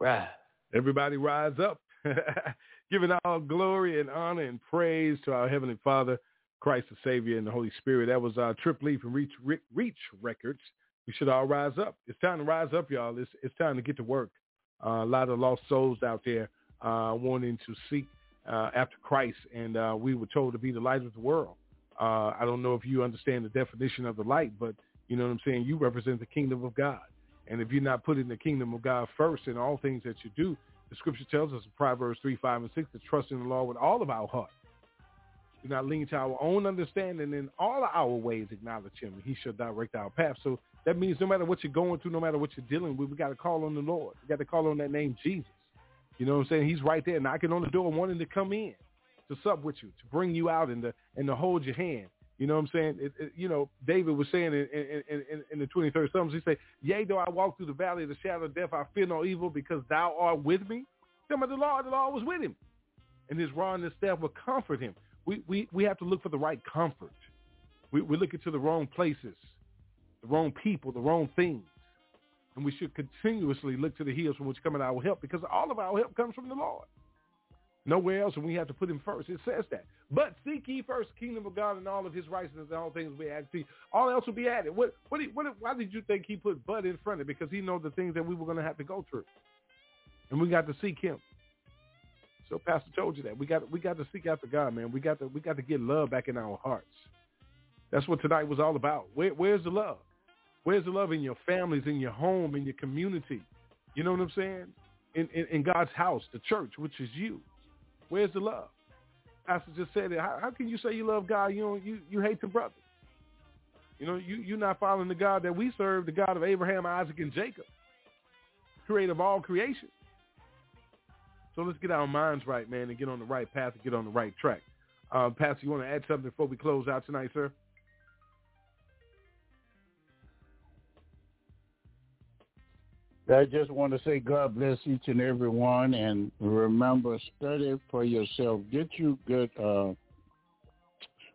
Rise. Everybody rise up. Giving all glory and honor and praise to our Heavenly Father, Christ the Savior, and the Holy Spirit. That was our Trip Lee from Reach, Reach Records. We should all rise up. It's time to rise up, y'all. It's, it's time to get to work. Uh, a lot of lost souls out there uh, wanting to seek uh, after Christ, and uh, we were told to be the light of the world. Uh, I don't know if you understand the definition of the light, but you know what I'm saying? You represent the kingdom of God. And if you're not putting the kingdom of God first in all things that you do, the scripture tells us in Proverbs 3, 5, and 6 to trust in the Lord with all of our heart. Do not lean to our own understanding. In all our ways acknowledge him, and he shall direct our path. So that means no matter what you're going through, no matter what you're dealing with, we got to call on the Lord. We got to call on that name Jesus. You know what I'm saying? He's right there knocking on the door wanting to come in, to sup with you, to bring you out and to, and to hold your hand. You know what I'm saying? It, it, you know, David was saying in, in, in, in the 23rd Psalms, he said, Yea, though I walk through the valley of the shadow of death, I fear no evil because thou art with me. Of the Lord, the Lord was with him. And his rod and his staff will comfort him. We, we, we have to look for the right comfort. We, we're looking to the wrong places, the wrong people, the wrong things. And we should continuously look to the hills from which cometh our help because all of our help comes from the Lord. Nowhere else, and we have to put him first. It says that. But seek ye first kingdom of God and all of his righteousness and all things will be added to. All else will be added. What, what, what, why did you think he put but in front of it? Because he knows the things that we were going to have to go through. And we got to seek him. So Pastor told you that. We got we got to seek after God, man. We got to we got to get love back in our hearts. That's what tonight was all about. Where, where's the love? Where's the love in your families, in your home, in your community? You know what I'm saying? In, in, in God's house, the church, which is you. Where's the love? Pastor just said it. How, how can you say you love God? You you you hate the brother. You know, you you're not following the God that we serve, the God of Abraham, Isaac, and Jacob, creator of all creation. So let's get our minds right, man, and get on the right path and get on the right track. Uh, Pastor, you want to add something before we close out tonight, sir? I just want to say God bless each and every one, and remember, study for yourself. Get you good, uh,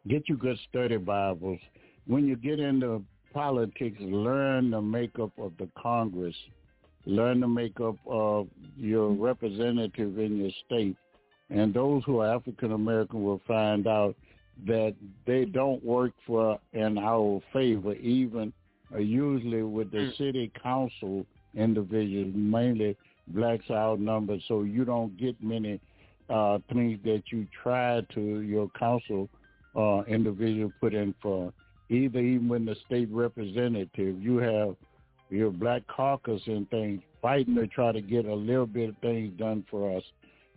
get you good study Bibles. When you get into politics, learn the makeup of the Congress, learn the makeup of your representative in your state, and those who are African American will find out that they don't work for in our favor, even uh, usually with the mm. city council individuals, mainly blacks outnumbered, so you don't get many uh, things that you try to your council uh, individual put in for. Either even when the state representative, you have your black caucus and things fighting to try to get a little bit of things done for us.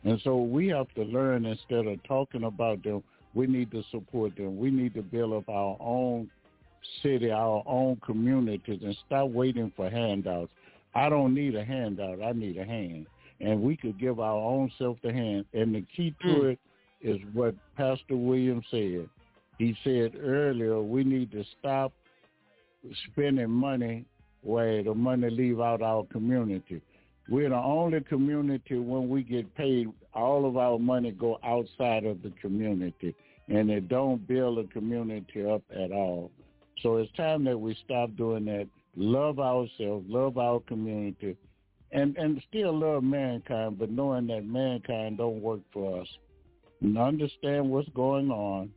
And so we have to learn instead of talking about them, we need to support them. We need to build up our own city, our own communities, and stop waiting for handouts. I don't need a handout. I need a hand. And we could give our own self the hand. And the key to mm. it is what Pastor Williams said. He said earlier, we need to stop spending money where the money leave out our community. We're the only community when we get paid, all of our money go outside of the community, and it don't build a community up at all. So it's time that we stop doing that love ourselves, love our community, and and still love mankind, but knowing that mankind don't work for us, and understand what's going on,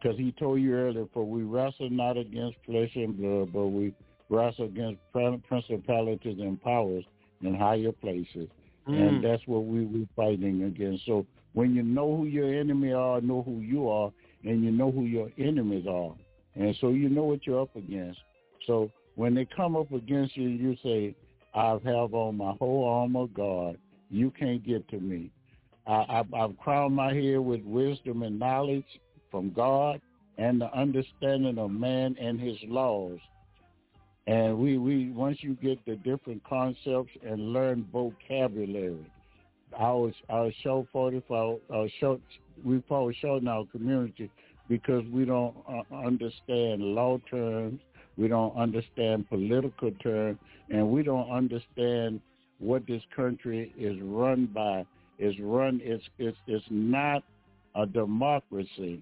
because he told you earlier, for we wrestle not against flesh and blood, but we wrestle against principalities and powers in higher places, mm. and that's what we we fighting against. So when you know who your enemy are, know who you are, and you know who your enemies are, and so you know what you're up against. So when they come up against you, you say, I have on my whole armor God. You can't get to me. I, I, I've crowned my head with wisdom and knowledge from God and the understanding of man and his laws. And we, we once you get the different concepts and learn vocabulary, our our show forty five our show we fall short in our community because we don't uh, understand law terms we don't understand political terms, and we don't understand what this country is run by. Is run. It's it's it's not a democracy.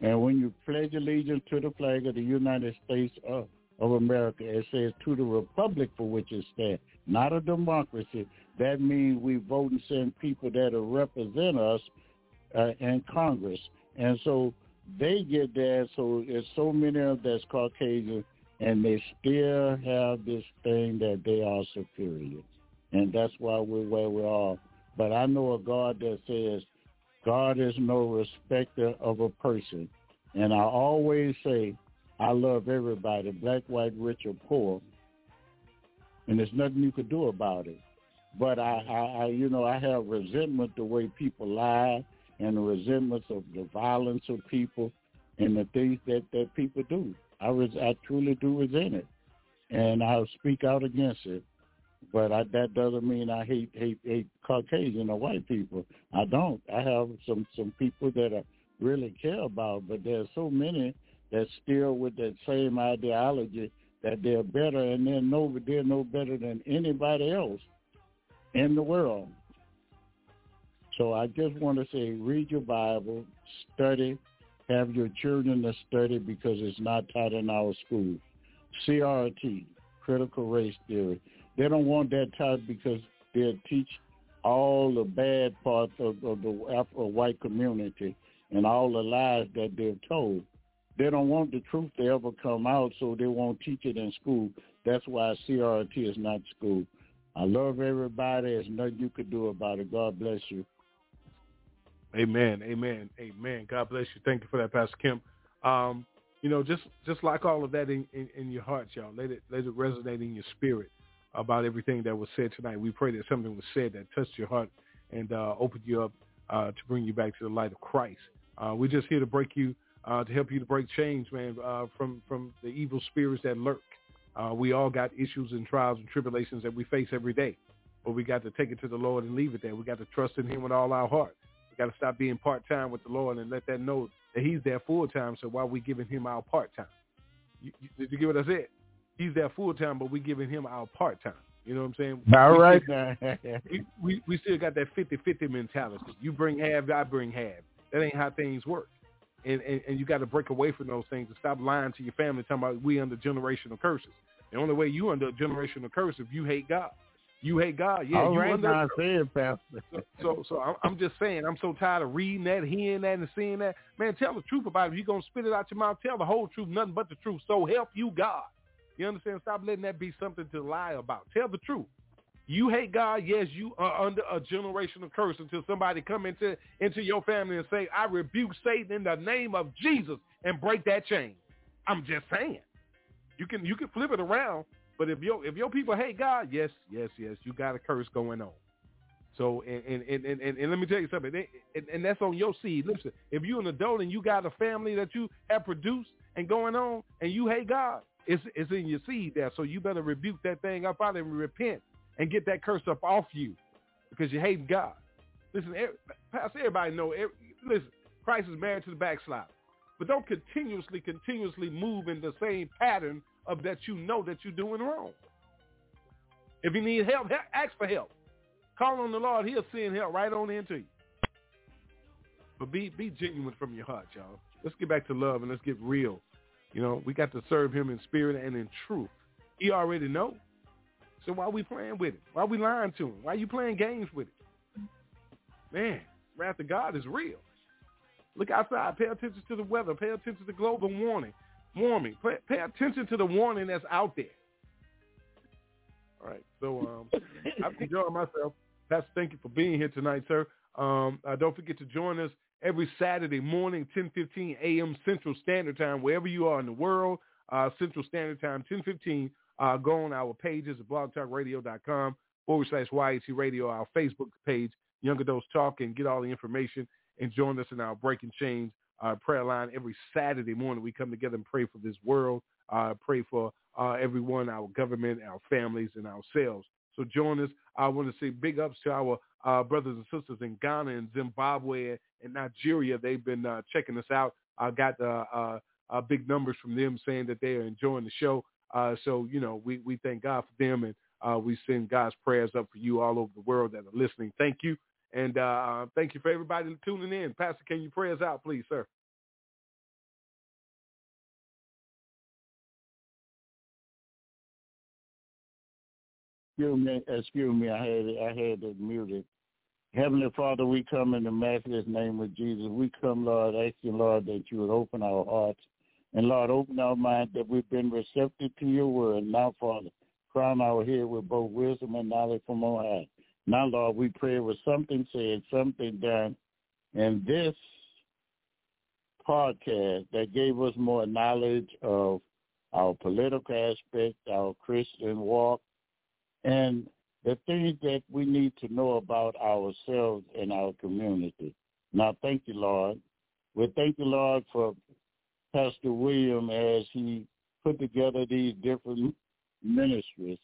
And when you pledge allegiance to the flag of the United States of, of America, it says to the republic for which it stands, not a democracy. That means we vote and send people that will represent us uh, in Congress. And so they get there, so there's so many of that's Caucasian, and they still have this thing that they are superior, and that's why we're where we are. But I know a God that says God is no respecter of a person, and I always say I love everybody, black, white, rich, or poor, and there's nothing you could do about it. But I, I, I you know, I have resentment the way people lie and the resentments of the violence of people and the things that, that people do. I, res- I truly do resent it, and I'll speak out against it. But I, that doesn't mean I hate, hate hate Caucasian or white people. I don't. I have some some people that I really care about. But there's so many that still with that same ideology that they're better and they're no they're no better than anybody else in the world. So I just want to say read your Bible, study, have your children to study because it's not taught in our schools. CRT, critical race theory. They don't want that taught because they'll teach all the bad parts of, of the Afro white community and all the lies that they've told. They don't want the truth to ever come out, so they won't teach it in school. That's why CRT is not school. I love everybody. There's nothing you could do about it. God bless you. Amen. Amen. Amen. God bless you. Thank you for that, Pastor Kim. Um, you know, just just like all of that in, in, in your hearts, y'all. Let it let it resonate in your spirit about everything that was said tonight. We pray that something was said that touched your heart and uh, opened you up uh, to bring you back to the light of Christ. Uh, we're just here to break you, uh, to help you to break chains, man, uh, from from the evil spirits that lurk. Uh, we all got issues and trials and tribulations that we face every day, but we got to take it to the Lord and leave it there. We got to trust in Him with all our heart. Got to stop being part time with the Lord and let that know that He's there full time. So why are we giving Him our part time? You, you, did you get what I said? He's there full time, but we giving Him our part time. You know what I'm saying? All we right. Still, we, we we still got that 50-50 mentality. You bring half, I bring half. That ain't how things work. And, and, and you got to break away from those things and stop lying to your family talking about we under generational curses. The only way you under a generational curse if you hate God. You hate God. Yeah, All you right, now said, Pastor. so, so, so I'm, I'm just saying, I'm so tired of reading that, hearing that, and seeing that. Man, tell the truth about it. If you're going to spit it out your mouth, tell the whole truth, nothing but the truth. So help you God. You understand? Stop letting that be something to lie about. Tell the truth. You hate God, yes, you are under a generational curse until somebody come into into your family and say, I rebuke Satan in the name of Jesus and break that chain. I'm just saying. You can you can flip it around, but if your if your people hate God, yes, yes, yes, you got a curse going on. So and and and, and, and, let me tell you something, and, and that's on your seed. Listen, if you're an adult and you got a family that you have produced and going on, and you hate God, it's it's in your seed there. So you better rebuke that thing up out and repent and get that curse up off you because you hate God. Listen, Pastor, everybody know. Listen, Christ is married to the backslider, but don't continuously, continuously move in the same pattern of that you know that you're doing wrong. If you need help, ask for help. Call on the Lord; He'll send help right on into you. But be be genuine from your heart, y'all. Let's get back to love and let's get real. You know, we got to serve Him in spirit and in truth. He already know. So why we playing with it? Why we lying to him? Why you playing games with it? Man, wrath of God is real. Look outside. Pay attention to the weather. Pay attention to global warming. Warming. Pay, pay attention to the warning that's out there. All right. So um, I've enjoyed myself. Pastor, thank you for being here tonight, sir. Um, uh, don't forget to join us every Saturday morning, 10:15 a.m. Central Standard Time, wherever you are in the world. Uh, Central Standard Time, 10:15 uh, go on our pages at blogtalkradio.com forward slash YAT Radio, our Facebook page, Young Adults Talk, and get all the information and join us in our Breaking Chains uh, prayer line every Saturday morning. We come together and pray for this world, uh, pray for uh, everyone, our government, our families, and ourselves. So join us. I want to say big ups to our uh, brothers and sisters in Ghana and Zimbabwe and Nigeria. They've been uh, checking us out. I got uh, uh, big numbers from them saying that they are enjoying the show. Uh, so, you know, we, we thank God for them and uh, we send God's prayers up for you all over the world that are listening. Thank you. And uh, thank you for everybody tuning in. Pastor, can you pray us out, please, sir? Excuse me, excuse me, I had it, I had it muted. Heavenly Father, we come in the matchless name of Jesus. We come, Lord, asking, Lord, that you would open our hearts and Lord, open our mind that we've been receptive to your word. Now, Father, crown our head with both wisdom and knowledge from on high. Now, Lord, we pray with something said, something done, and this podcast that gave us more knowledge of our political aspect, our Christian walk, and the things that we need to know about ourselves and our community. Now, thank you, Lord. We thank you, Lord, for Pastor William as he put together these different ministries.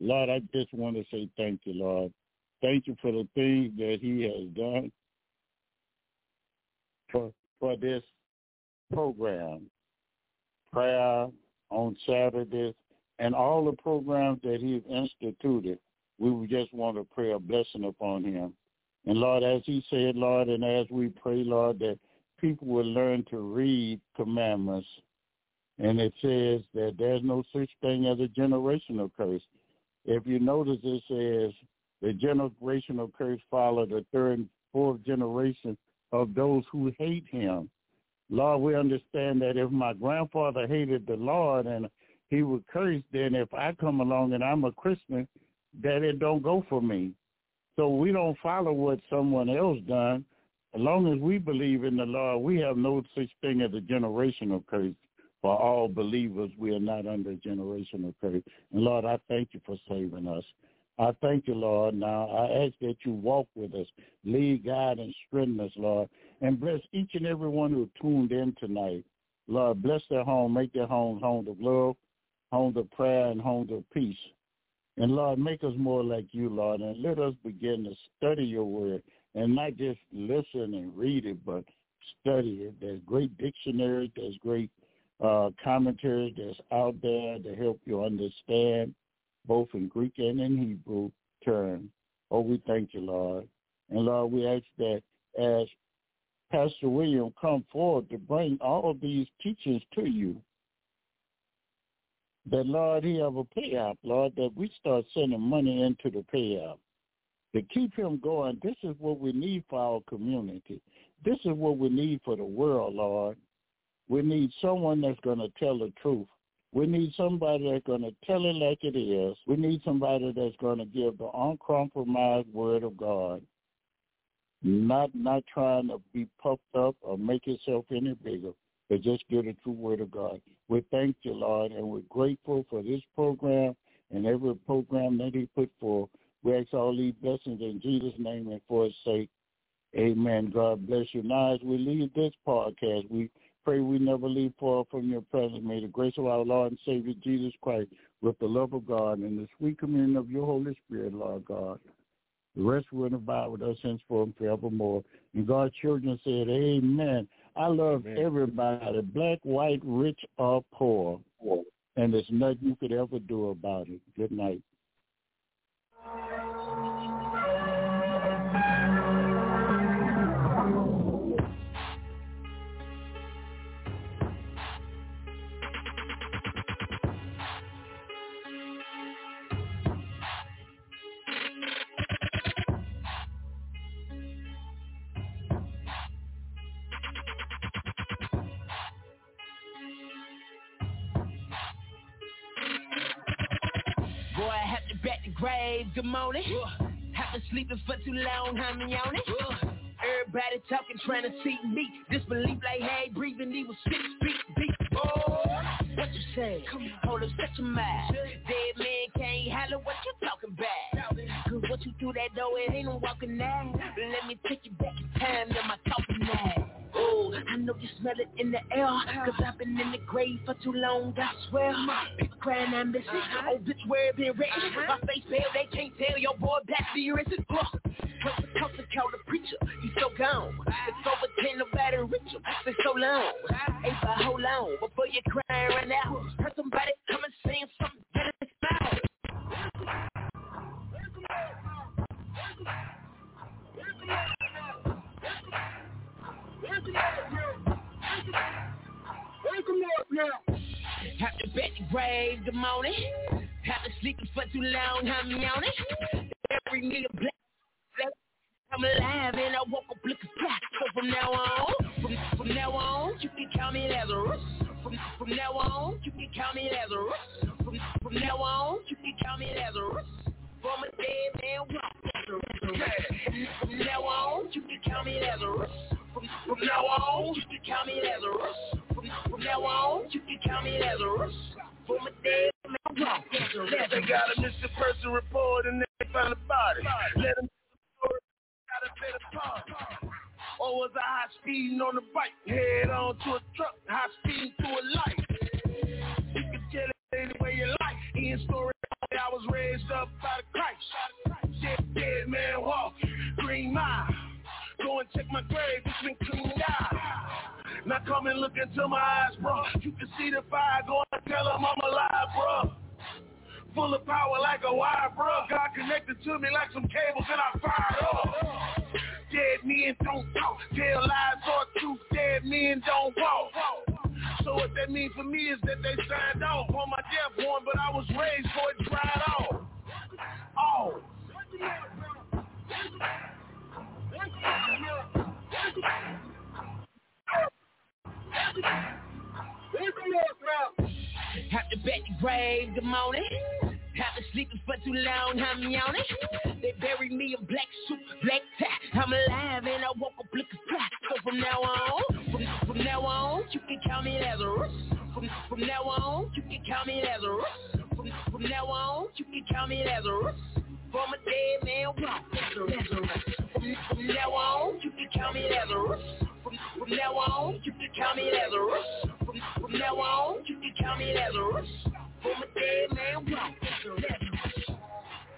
Lord, I just want to say thank you, Lord. Thank you for the things that he has done for, for this program, prayer on Saturdays, and all the programs that he's instituted. We just want to pray a blessing upon him. And Lord, as he said, Lord, and as we pray, Lord, that people will learn to read commandments. And it says that there's no such thing as a generational curse. If you notice, it says the generational curse follow the third and fourth generation of those who hate him. Lord, we understand that if my grandfather hated the Lord and he would curse, then if I come along and I'm a Christian, that it don't go for me. So we don't follow what someone else done. As long as we believe in the Lord, we have no such thing as a generational curse. For all believers, we are not under generational curse. And Lord, I thank you for saving us. I thank you, Lord. Now I ask that you walk with us, lead, guide, and strengthen us, Lord. And bless each and every one who tuned in tonight. Lord, bless their home, make their home home of love, home of prayer, and home of peace. And Lord, make us more like you, Lord, and let us begin to study your word and not just listen and read it, but study it. There's great dictionaries, there's great uh, commentaries that's out there to help you understand both in Greek and in Hebrew terms. Oh, we thank you, Lord. And Lord, we ask that as Pastor William come forward to bring all of these teachings to you, that Lord, he have a payout, Lord, that we start sending money into the payout. To keep him going, this is what we need for our community. This is what we need for the world, Lord. We need someone that's going to tell the truth. We need somebody that's going to tell it like it is. We need somebody that's going to give the uncompromised word of God. Not not trying to be puffed up or make yourself any bigger, but just give the true word of God. We thank you, Lord, and we're grateful for this program and every program that he put forth. We ask all these blessings in Jesus' name and for his sake. Amen. God bless you. Now as we leave this podcast, we pray we never leave far from your presence. May the grace of our Lord and Savior Jesus Christ with the love of God and the sweet communion of your Holy Spirit, Lord God. The rest will abide with us henceforth and forevermore. And God's children said, Amen. I love Amen. everybody, black, white, rich, or poor. And there's nothing you could ever do about it. Good night. Good morning. Uh, have been sleeping for too long, I'm yawning. Uh, everybody talking, trying to see me. Disbelief like, hey, breathing, he was six feet deep. Oh, what you say? Hold up, set your mind. Dead man can't holler what you talking about. Cause what you do that door, it ain't no walking now. Let me take you back in time, to my talking now. Oh, I know you smell it in the air Cause I've been in the grave for too long, I swear Crying, I'm missing Oh, bitch, where it been written My face pale, they can't tell Your boy back serious Look, come to call the preacher He's so gone. It's over ten, nobody rich him Been so long. Hey, but hold on Before you crying right now. Heard somebody come and saying something that is loud Have to bet the grave the morning. Have to sleep for too long, I'm yawning. Every nigga black. I'm alive and I woke up looking flat. So from now on, from, from now on, you can call me Lazarus. From, from now on, you can call me Lazarus. From, from now on, you can call me Lazarus. From a dead man walk. From now on, you can call me Lazarus. From, now on, you can call me Lazarus. From, from now on, you can call me Lazarus. From a dead man walk. They got a missing person report and they found a body. Let them got a better part. Or was I high speeding on the bike? Head on to a truck, high speeding to a light. You can tell it any way you like. In story, I was raised up by the Christ. Dead, dead man walking, green mile. Go and check my grave, it's been cleaned out. Now come and look into my eyes, bro. You can see the fire going, tell them I'm alive, bro. Full of power like a wire, bro. God connected to me like some cables and I fired up. Dead men don't talk, tell lies or truth. Dead men don't walk. So what that means for me is that they signed off on my death warrant, but I was raised for it dried off. Oh. Have to bet the grave, the morning. Have been sleeping for too long, I'm yawning. They buried me in black suit, black tie. I'm alive and I woke up looking fly. So from now on, from, from now on, you can call me Lazarus. From, from now on, you can call me Lazarus. From, from now on, you can call me Lazarus. From a dead man walk, From, now on, you can call me Lazarus. From, now on, you can call me Lazarus. From, now on, you can call me Lazarus. From a dead man walk.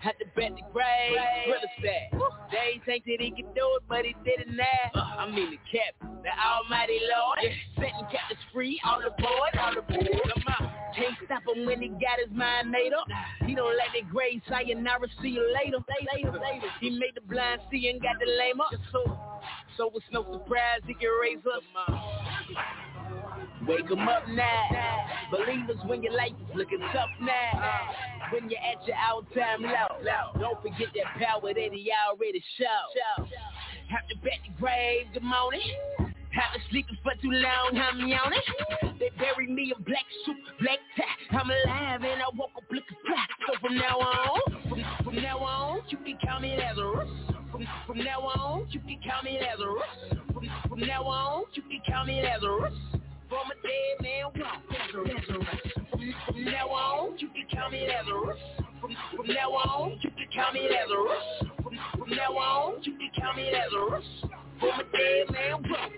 Had to bet the grave, real estate. They think that he can do it, but he did it now. Uh, I mean the cap, the almighty Lord. Setting captives free, all aboard, all aboard. Come on. Can't stop him when he got his mind made up. He don't let that grave sayonara, see you later. later, later. He made the blind see and got the lame up. So, so it's no surprise he can raise us. Wake 'em up now. Believers when your life is looking tough now. When you're at your all-time low. Don't forget that power that he already showed. Have to bet the grave, good morning. Have been sleeping for too long, I'm yawning. They buried me in black suit, black tie. I'm alive and I woke up looking fly. So from now on, from, from now on, you can call me Lazarus. From, from now on, you can call me Lazarus. From, from now on, you can call me Lazarus. From a dead man walk, From, now on, you can call me. From, now on, you can call me. From, now on, you can call me. From a dead man walk,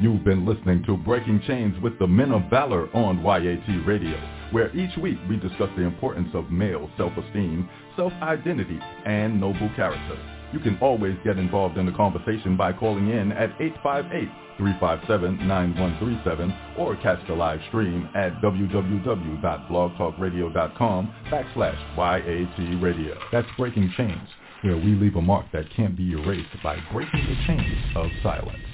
You've been listening to Breaking Chains with the Men of Valor on YAT Radio, where each week we discuss the importance of male self-esteem, self-identity, and noble character. You can always get involved in the conversation by calling in at 858-357-9137 or catch the live stream at www.blogtalkradio.com backslash YAT Radio. That's Breaking Chains, where we leave a mark that can't be erased by breaking the chains of silence.